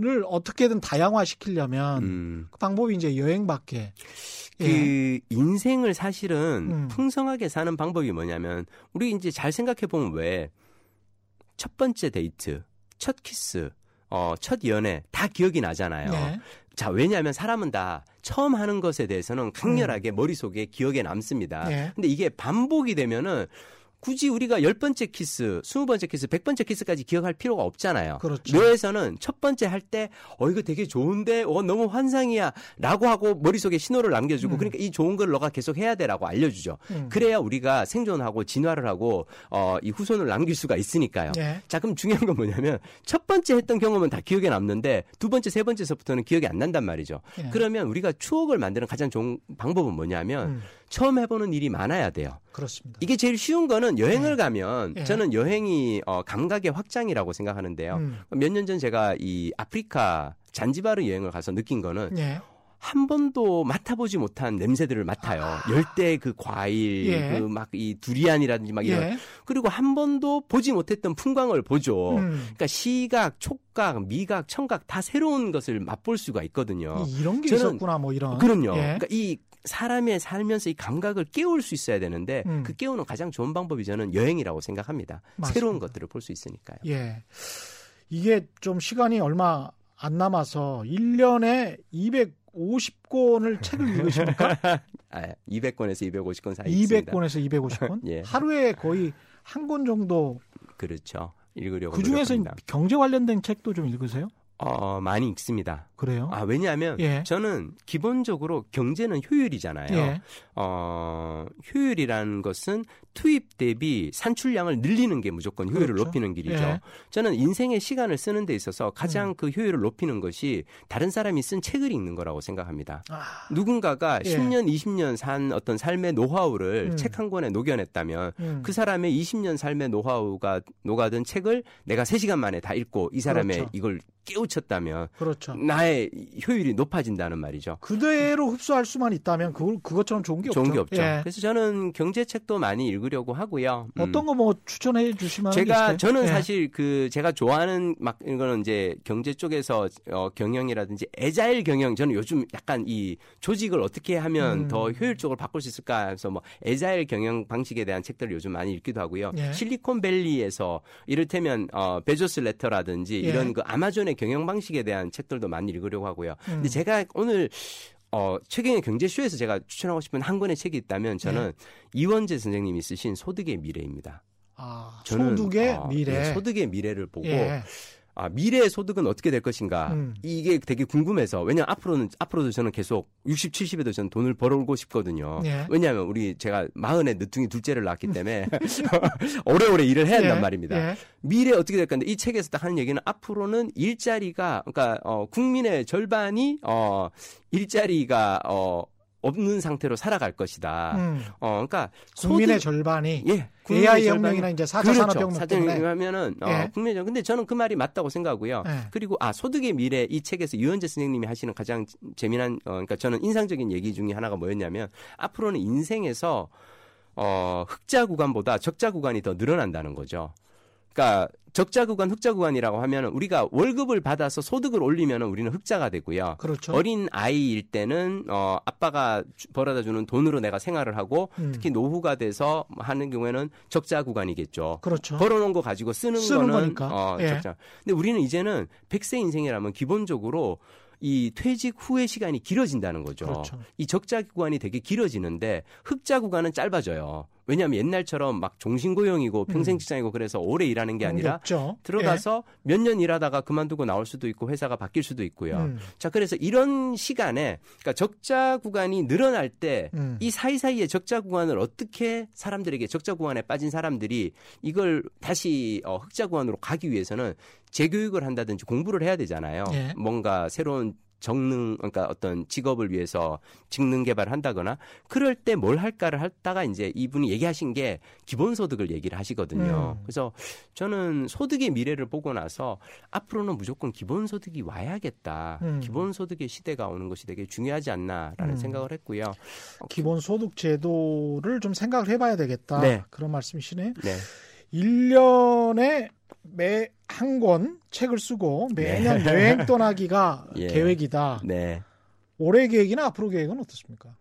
를 어떻게든 다양화시키려면 음. 그 방법이 이제 여행밖에 그 예. 인생을 사실은 음. 풍성하게 사는 방법이 뭐냐면 우리 이제 잘 생각해 보면 왜 첫 번째 데이트, 첫 키스, 어, 첫 연애 다 기억이 나잖아요. 네. 자, 왜냐하면 사람은 다 처음 하는 것에 대해서는 강렬하게 음. 머릿속에 기억에 남습니다. 네. 근데 이게 반복이 되면은 굳이 우리가 열 번째 키스, 스무 번째 키스, 백 번째 키스까지 기억할 필요가 없잖아요. 그렇죠. 뇌에서는 첫 번째 할 때, 어, 이거 되게 좋은데, 어, 너무 환상이야. 라고 하고 머릿속에 신호를 남겨 주고, 음. 그러니까 이 좋은 걸 너가 계속 해야 돼. 라고 알려 주죠. 음. 그래야 우리가 생존하고 진화를 하고, 어, 이 후손을 남길 수가 있으니까요. 예. 자, 그럼 중요한 건 뭐냐면, 첫 번째 했던 경험은 다 기억에 남는데, 두 번째, 세 번째서부터는 기억이 안 난단 말이죠. 예. 그러면 우리가 추억을 만드는 가장 좋은 방법은 뭐냐면, 음. 처음 해보는 일이 많아야 돼요. 그렇습니다. 이게 제일 쉬운 거는 저는 여행을 네. 가면 예. 저는 여행이 어, 감각의 확장이라고 생각하는데요. 음. 몇년 전 제가 이 아프리카 잔지바르 여행을 가서 느낀 거는 예. 한 번도 맡아보지 못한 냄새들을 맡아요. 아. 열대 그 과일, 예. 그막 이 두리안이라든지 막 이런. 예. 그리고 한 번도 보지 못했던 풍광을 보죠. 음. 그러니까 시각, 촉각, 미각, 청각 다 새로운 것을 맛볼 수가 있거든요. 이런 게 있었구나, 뭐 이런. 그럼요. 예. 그러니까 이 사람의 살면서 이 감각을 깨울 수 있어야 되는데 음. 그 깨우는 가장 좋은 방법이 저는 여행이라고 생각합니다. 맞습니다. 새로운 것들을 볼 수 있으니까요. 예. 이게 좀 시간이 얼마 안 남아서 1년에 250권을 책을 읽으십니까? *laughs* 아, 200권에서 250권 사이 200권에서 250권? *laughs* 예. 하루에 거의 한 권 정도 그렇죠. 읽으려고 그 중에서 경제 관련된 책도 좀 읽으세요? 어, 많이 읽습니다. 그래요? 아, 왜냐하면 예. 저는 기본적으로 경제는 효율이잖아요. 예. 어, 효율이라는 것은 투입 대비 산출량을 늘리는 게 무조건 효율을 그렇죠. 높이는 길이죠. 예. 저는 인생의 시간을 쓰는 데 있어서 가장 음. 그 효율을 높이는 것이 다른 사람이 쓴 책을 읽는 거라고 생각합니다. 아. 누군가가 10년, 예. 20년 산 어떤 삶의 노하우를 음. 책한 권에 녹여냈다면 음. 그 사람의 20년 삶의 노하우가 녹아든 책을 내가 3시간 만에 다 읽고 이 사람의 그렇죠. 이걸 깨우쳤다면 그렇죠. 나의 효율이 높아진다는 말이죠. 그대로 흡수할 수만 있다면 그 그것처럼 좋은 게 좋은 없죠. 게 없죠. 예. 그래서 저는 경제책도 많이 읽으려고 하고요. 음. 어떤 거 뭐 추천해 주시면 제가 저는 예. 사실 그 제가 좋아하는 막 이거는 이제 경제 쪽에서 어, 경영이라든지 agile 경영 저는 요즘 약간 이 조직을 어떻게 하면 음. 더 효율적으로 바꿀 수 있을까 해서 뭐 agile 경영 방식에 대한 책들을 요즘 많이 읽기도 하고요. 예. 실리콘밸리에서 이를테면 어, 베조스 letter라든지 예. 이런 그 아마존의 경영 방식에 대한 책들도 많이 읽으려고 하고요. 음. 근데 제가 오늘 어, 최경의 경제쇼에서 제가 추천하고 싶은 한 권의 책이 있다면 저는 네. 이원재 선생님이 쓰신 소득의 미래입니다. 아, 저는, 소득의 어, 미래. 네, 소득의 미래를 보고 예. 아, 미래의 소득은 어떻게 될 것인가. 음. 이게 되게 궁금해서. 왜냐 면 앞으로는, 앞으로도 저는 계속 60, 70에도 저는 돈을 벌어오고 싶거든요. 예. 왜냐하면 우리 제가 마흔에 늦둥이 둘째를 낳았기 때문에 *laughs* *laughs* 오래오래 일을 해야 한단 예. 말입니다. 예. 미래 어떻게 될 건데 이 책에서 딱 하는 얘기는 앞으로는 일자리가, 그러니까, 어, 국민의 절반이, 어, 일자리가, 어, 없는 상태로 살아갈 것이다. 음. 어, 그러니까 국민의 소득, 절반이 예, AI 혁명이나 이제 4차 그렇죠. 산업혁명 때문에 하면은 어, 예. 국민의 근데 저는 그 말이 맞다고 생각하고요. 예. 그리고 아 소득의 미래 이 책에서 유현재 선생님이 하시는 가장 재미난 어, 그러니까 저는 인상적인 얘기 중에 하나가 뭐였냐면 앞으로는 인생에서 어, 흑자 구간보다 적자 구간이 더 늘어난다는 거죠. 그러니까 적자 구간, 흑자 구간이라고 하면 우리가 월급을 받아서 소득을 올리면 우리는 흑자가 되고요. 그렇죠. 어린 아이일 때는 어 아빠가 벌어다 주는 돈으로 내가 생활을 하고 음. 특히 노후가 돼서 하는 경우에는 적자 구간이겠죠. 그렇죠. 벌어놓은 거 가지고 쓰는, 쓰는 거는 거니까. 어 예. 적자. 근데 우리는 이제는 백세 인생이라면 기본적으로 이 퇴직 후의 시간이 길어진다는 거죠. 그렇죠. 이 적자 구간이 되게 길어지는데 흑자 구간은 짧아져요. 왜냐하면 옛날처럼 막 종신고용이고 평생 음. 직장이고 그래서 오래 일하는 게 아니라 없죠. 들어가서 예. 몇년 일하다가 그만두고 나올 수도 있고 회사가 바뀔 수도 있고요. 음. 자 그래서 이런 시간에 그러니까 적자 구간이 늘어날 때이 음. 사이사이에 적자 구간을 어떻게 사람들에게 적자 구간에 빠진 사람들이 이걸 다시 어, 흑자 구간으로 가기 위해서는 재교육을 한다든지 공부를 해야 되잖아요. 예. 뭔가 새로운 정능 그러니까 어떤 직업을 위해서 직능 개발을 한다거나 그럴 때 뭘 할까를 하다가 이제 이분이 얘기하신 게 기본 소득을 얘기를 하시거든요. 음. 그래서 저는 소득의 미래를 보고 나서 앞으로는 무조건 기본 소득이 와야겠다. 음. 기본 소득의 시대가 오는 것이 되게 중요하지 않나라는 음. 생각을 했고요. 기본 소득 제도를 좀 생각을 해봐야 되겠다. 네. 그런 말씀이시네요. 네. 1년에 매 한 권 책을 쓰고 매년 네. 여행 *laughs* 떠나기가 예. 계획이다. 네. 올해 계획이나 앞으로 계획은 어떻습니까?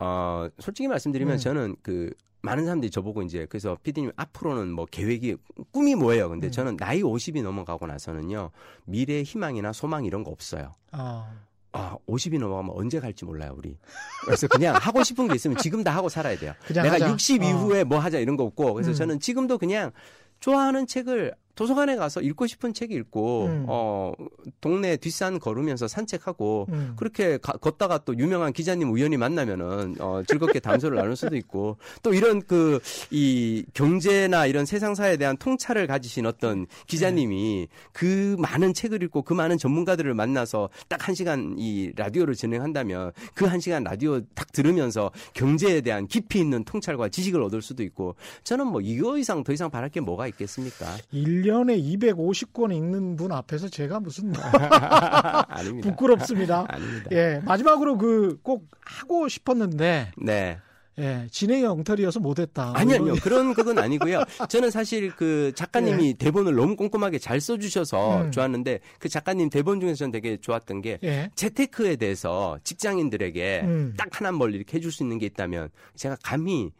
어, 솔직히 말씀드리면 음. 저는 그 많은 사람들이 저보고 이제 그래서 피디님 앞으로는 뭐 계획이 꿈이 뭐예요? 근데 음. 저는 나이 50이 넘어가고 나서는요 미래 희망이나 소망 이런 거 없어요. 아. 아, 50이 넘어가면 언제 갈지 몰라요, 우리. 그래서 그냥 하고 싶은 게 있으면 지금 다 하고 살아야 돼요. 내가 하자. 60 어. 이후에 뭐 하자 이런 거 없고. 그래서 음. 저는 지금도 그냥 좋아하는 책을 도서관에 가서 읽고 싶은 책 읽고 음. 어 동네 뒷산 걸으면서 산책하고 음. 그렇게 가, 걷다가 또 유명한 기자님 우연히 만나면은 어 즐겁게 담소를 나눌 수도 있고 또 이런 그 이 경제나 이런 세상사에 대한 통찰을 가지신 어떤 기자님이 네. 그 많은 책을 읽고 그 많은 전문가들을 만나서 딱 한 시간 이 라디오를 진행한다면 그 한 시간 라디오 딱 들으면서 경제에 대한 깊이 있는 통찰과 지식을 얻을 수도 있고 저는 뭐 이거 이상 더 이상 바랄 게 뭐가 있겠습니까? 1년에 250권 읽는 분 앞에서 제가 무슨 *laughs* *laughs* 아닙니다. 부끄럽습니다. 아닙니다. 예, 마지막으로 그 꼭 하고 싶었는데 네. 예, 진행이 엉터리여서 못했다. 아니, 아니요. 그런 *laughs* 그건 아니고요. 저는 사실 그 작가님이 예. 대본을 너무 꼼꼼하게 잘 써주셔서 음. 좋았는데 그 작가님 대본 중에서 저는 되게 좋았던 게 예. 재테크에 대해서 직장인들에게 음. 딱 하나 뭘 이렇게 해줄 수 있는 게 있다면 제가 감히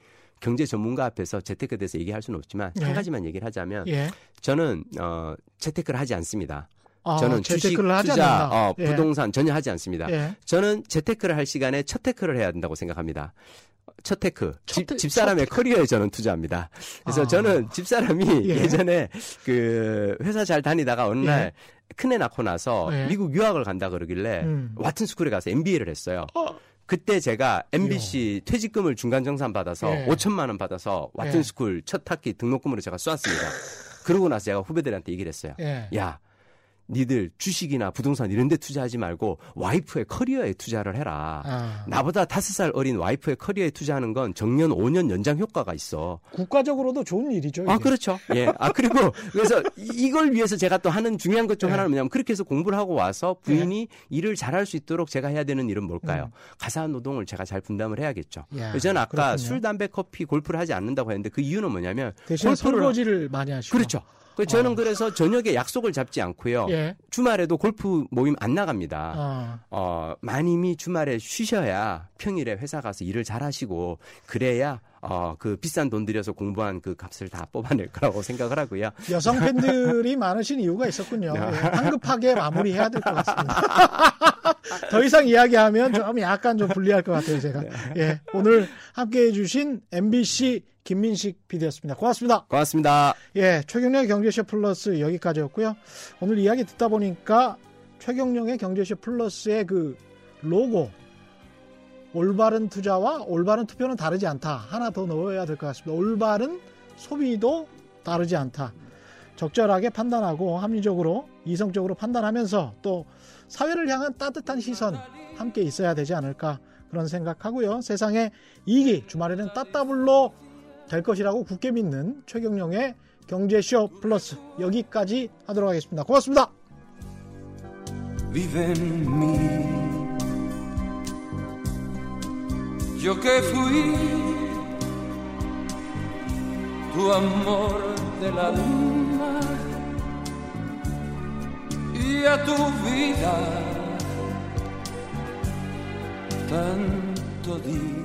경제 전문가 앞에서 재테크에 대해서 얘기할 수는 없지만 예. 한 가지만 얘기를 하자면 예. 저는 어 재테크를 하지 않습니다. 아, 저는 주식, 투자, 어, 예. 부동산 전혀 하지 않습니다. 예. 저는 재테크를 할 시간에 처테크를 해야 된다고 생각합니다. 처테크. 처, 집, 집사람의 처... 커리어에 저는 투자합니다. 그래서 아. 저는 집사람이 예. 전에그 회사 잘 다니다가 어느 날 예. 큰애 낳고 나서 예. 미국 유학을 간다 그러길래 음. 와튼 스쿨에 가서 MBA를 했어요. 어. 그때 제가 MBC 요. 퇴직금을 중간 정산 받아서 예. 5천만 원 받아서 와튼 예. 스쿨 첫 학기 등록금으로 제가 쐈습니다. 그러고 나서 제가 후배들한테 얘기를 했어요. 예. 야, 니들 주식이나 부동산 이런 데 투자하지 말고 와이프의 커리어에 투자를 해라. 아. 나보다 다섯 살 어린 와이프의 커리어에 투자하는 건 정년 5년 연장 효과가 있어. 국가적으로도 좋은 일이죠. 이게. 아, 그렇죠. 예. 아, 그리고 그래서 이걸 위해서 제가 또 하는 중요한 것중 네. 하나는 뭐냐면 그렇게 해서 공부를 하고 와서 부인이 네. 일을 잘할 수 있도록 제가 해야 되는 일은 뭘까요? 음. 가사 노동을 제가 잘 분담을 해야겠죠. 야, 저는 아까 그렇군요. 술, 담배, 커피, 골프를 하지 않는다고 했는데 그 이유는 뭐냐면 대신 설거지를 많이 하시고 그렇죠. 그 저는 어. 그래서 저녁에 약속을 잡지 않고요. 예. 주말에도 골프 모임 안 나갑니다. 어. 어, 마님이 주말에 쉬셔야 평일에 회사 가서 일을 잘 하시고 그래야 어, 그 비싼 돈 들여서 공부한 그 값을 다 뽑아낼 거라고 생각을 하고요. 여성 팬들이 *laughs* 많으신 이유가 있었군요. 네. 예, 황급하게 마무리해야 될 것 같습니다. *laughs* 더 이상 이야기하면 좀 약간 좀 불리할 것 같아요, 제가. 네. 예, 오늘 함께 해주신 MBC 김민식 PD였습니다. 고맙습니다. 고맙습니다. 예, 최경령의 경제쇼 플러스 여기까지였고요. 오늘 이야기 듣다 보니까 최경령의 경제쇼 플러스의 그 로고 올바른 투자와 올바른 투표는 다르지 않다. 하나 더 넣어야 될 것 같습니다. 올바른 소비도 다르지 않다. 적절하게 판단하고 합리적으로 이성적으로 판단하면서 또 사회를 향한 따뜻한 시선 함께 있어야 되지 않을까 그런 생각하고요. 세상에 이익이 주말에는 따따블로 될 것이라고 굳게 믿는 최경령의 경제쇼 플러스 여기까지 하도록 하겠습니다. 고맙습니다. Yo que fui tu amor del alma y a tu vida tanto di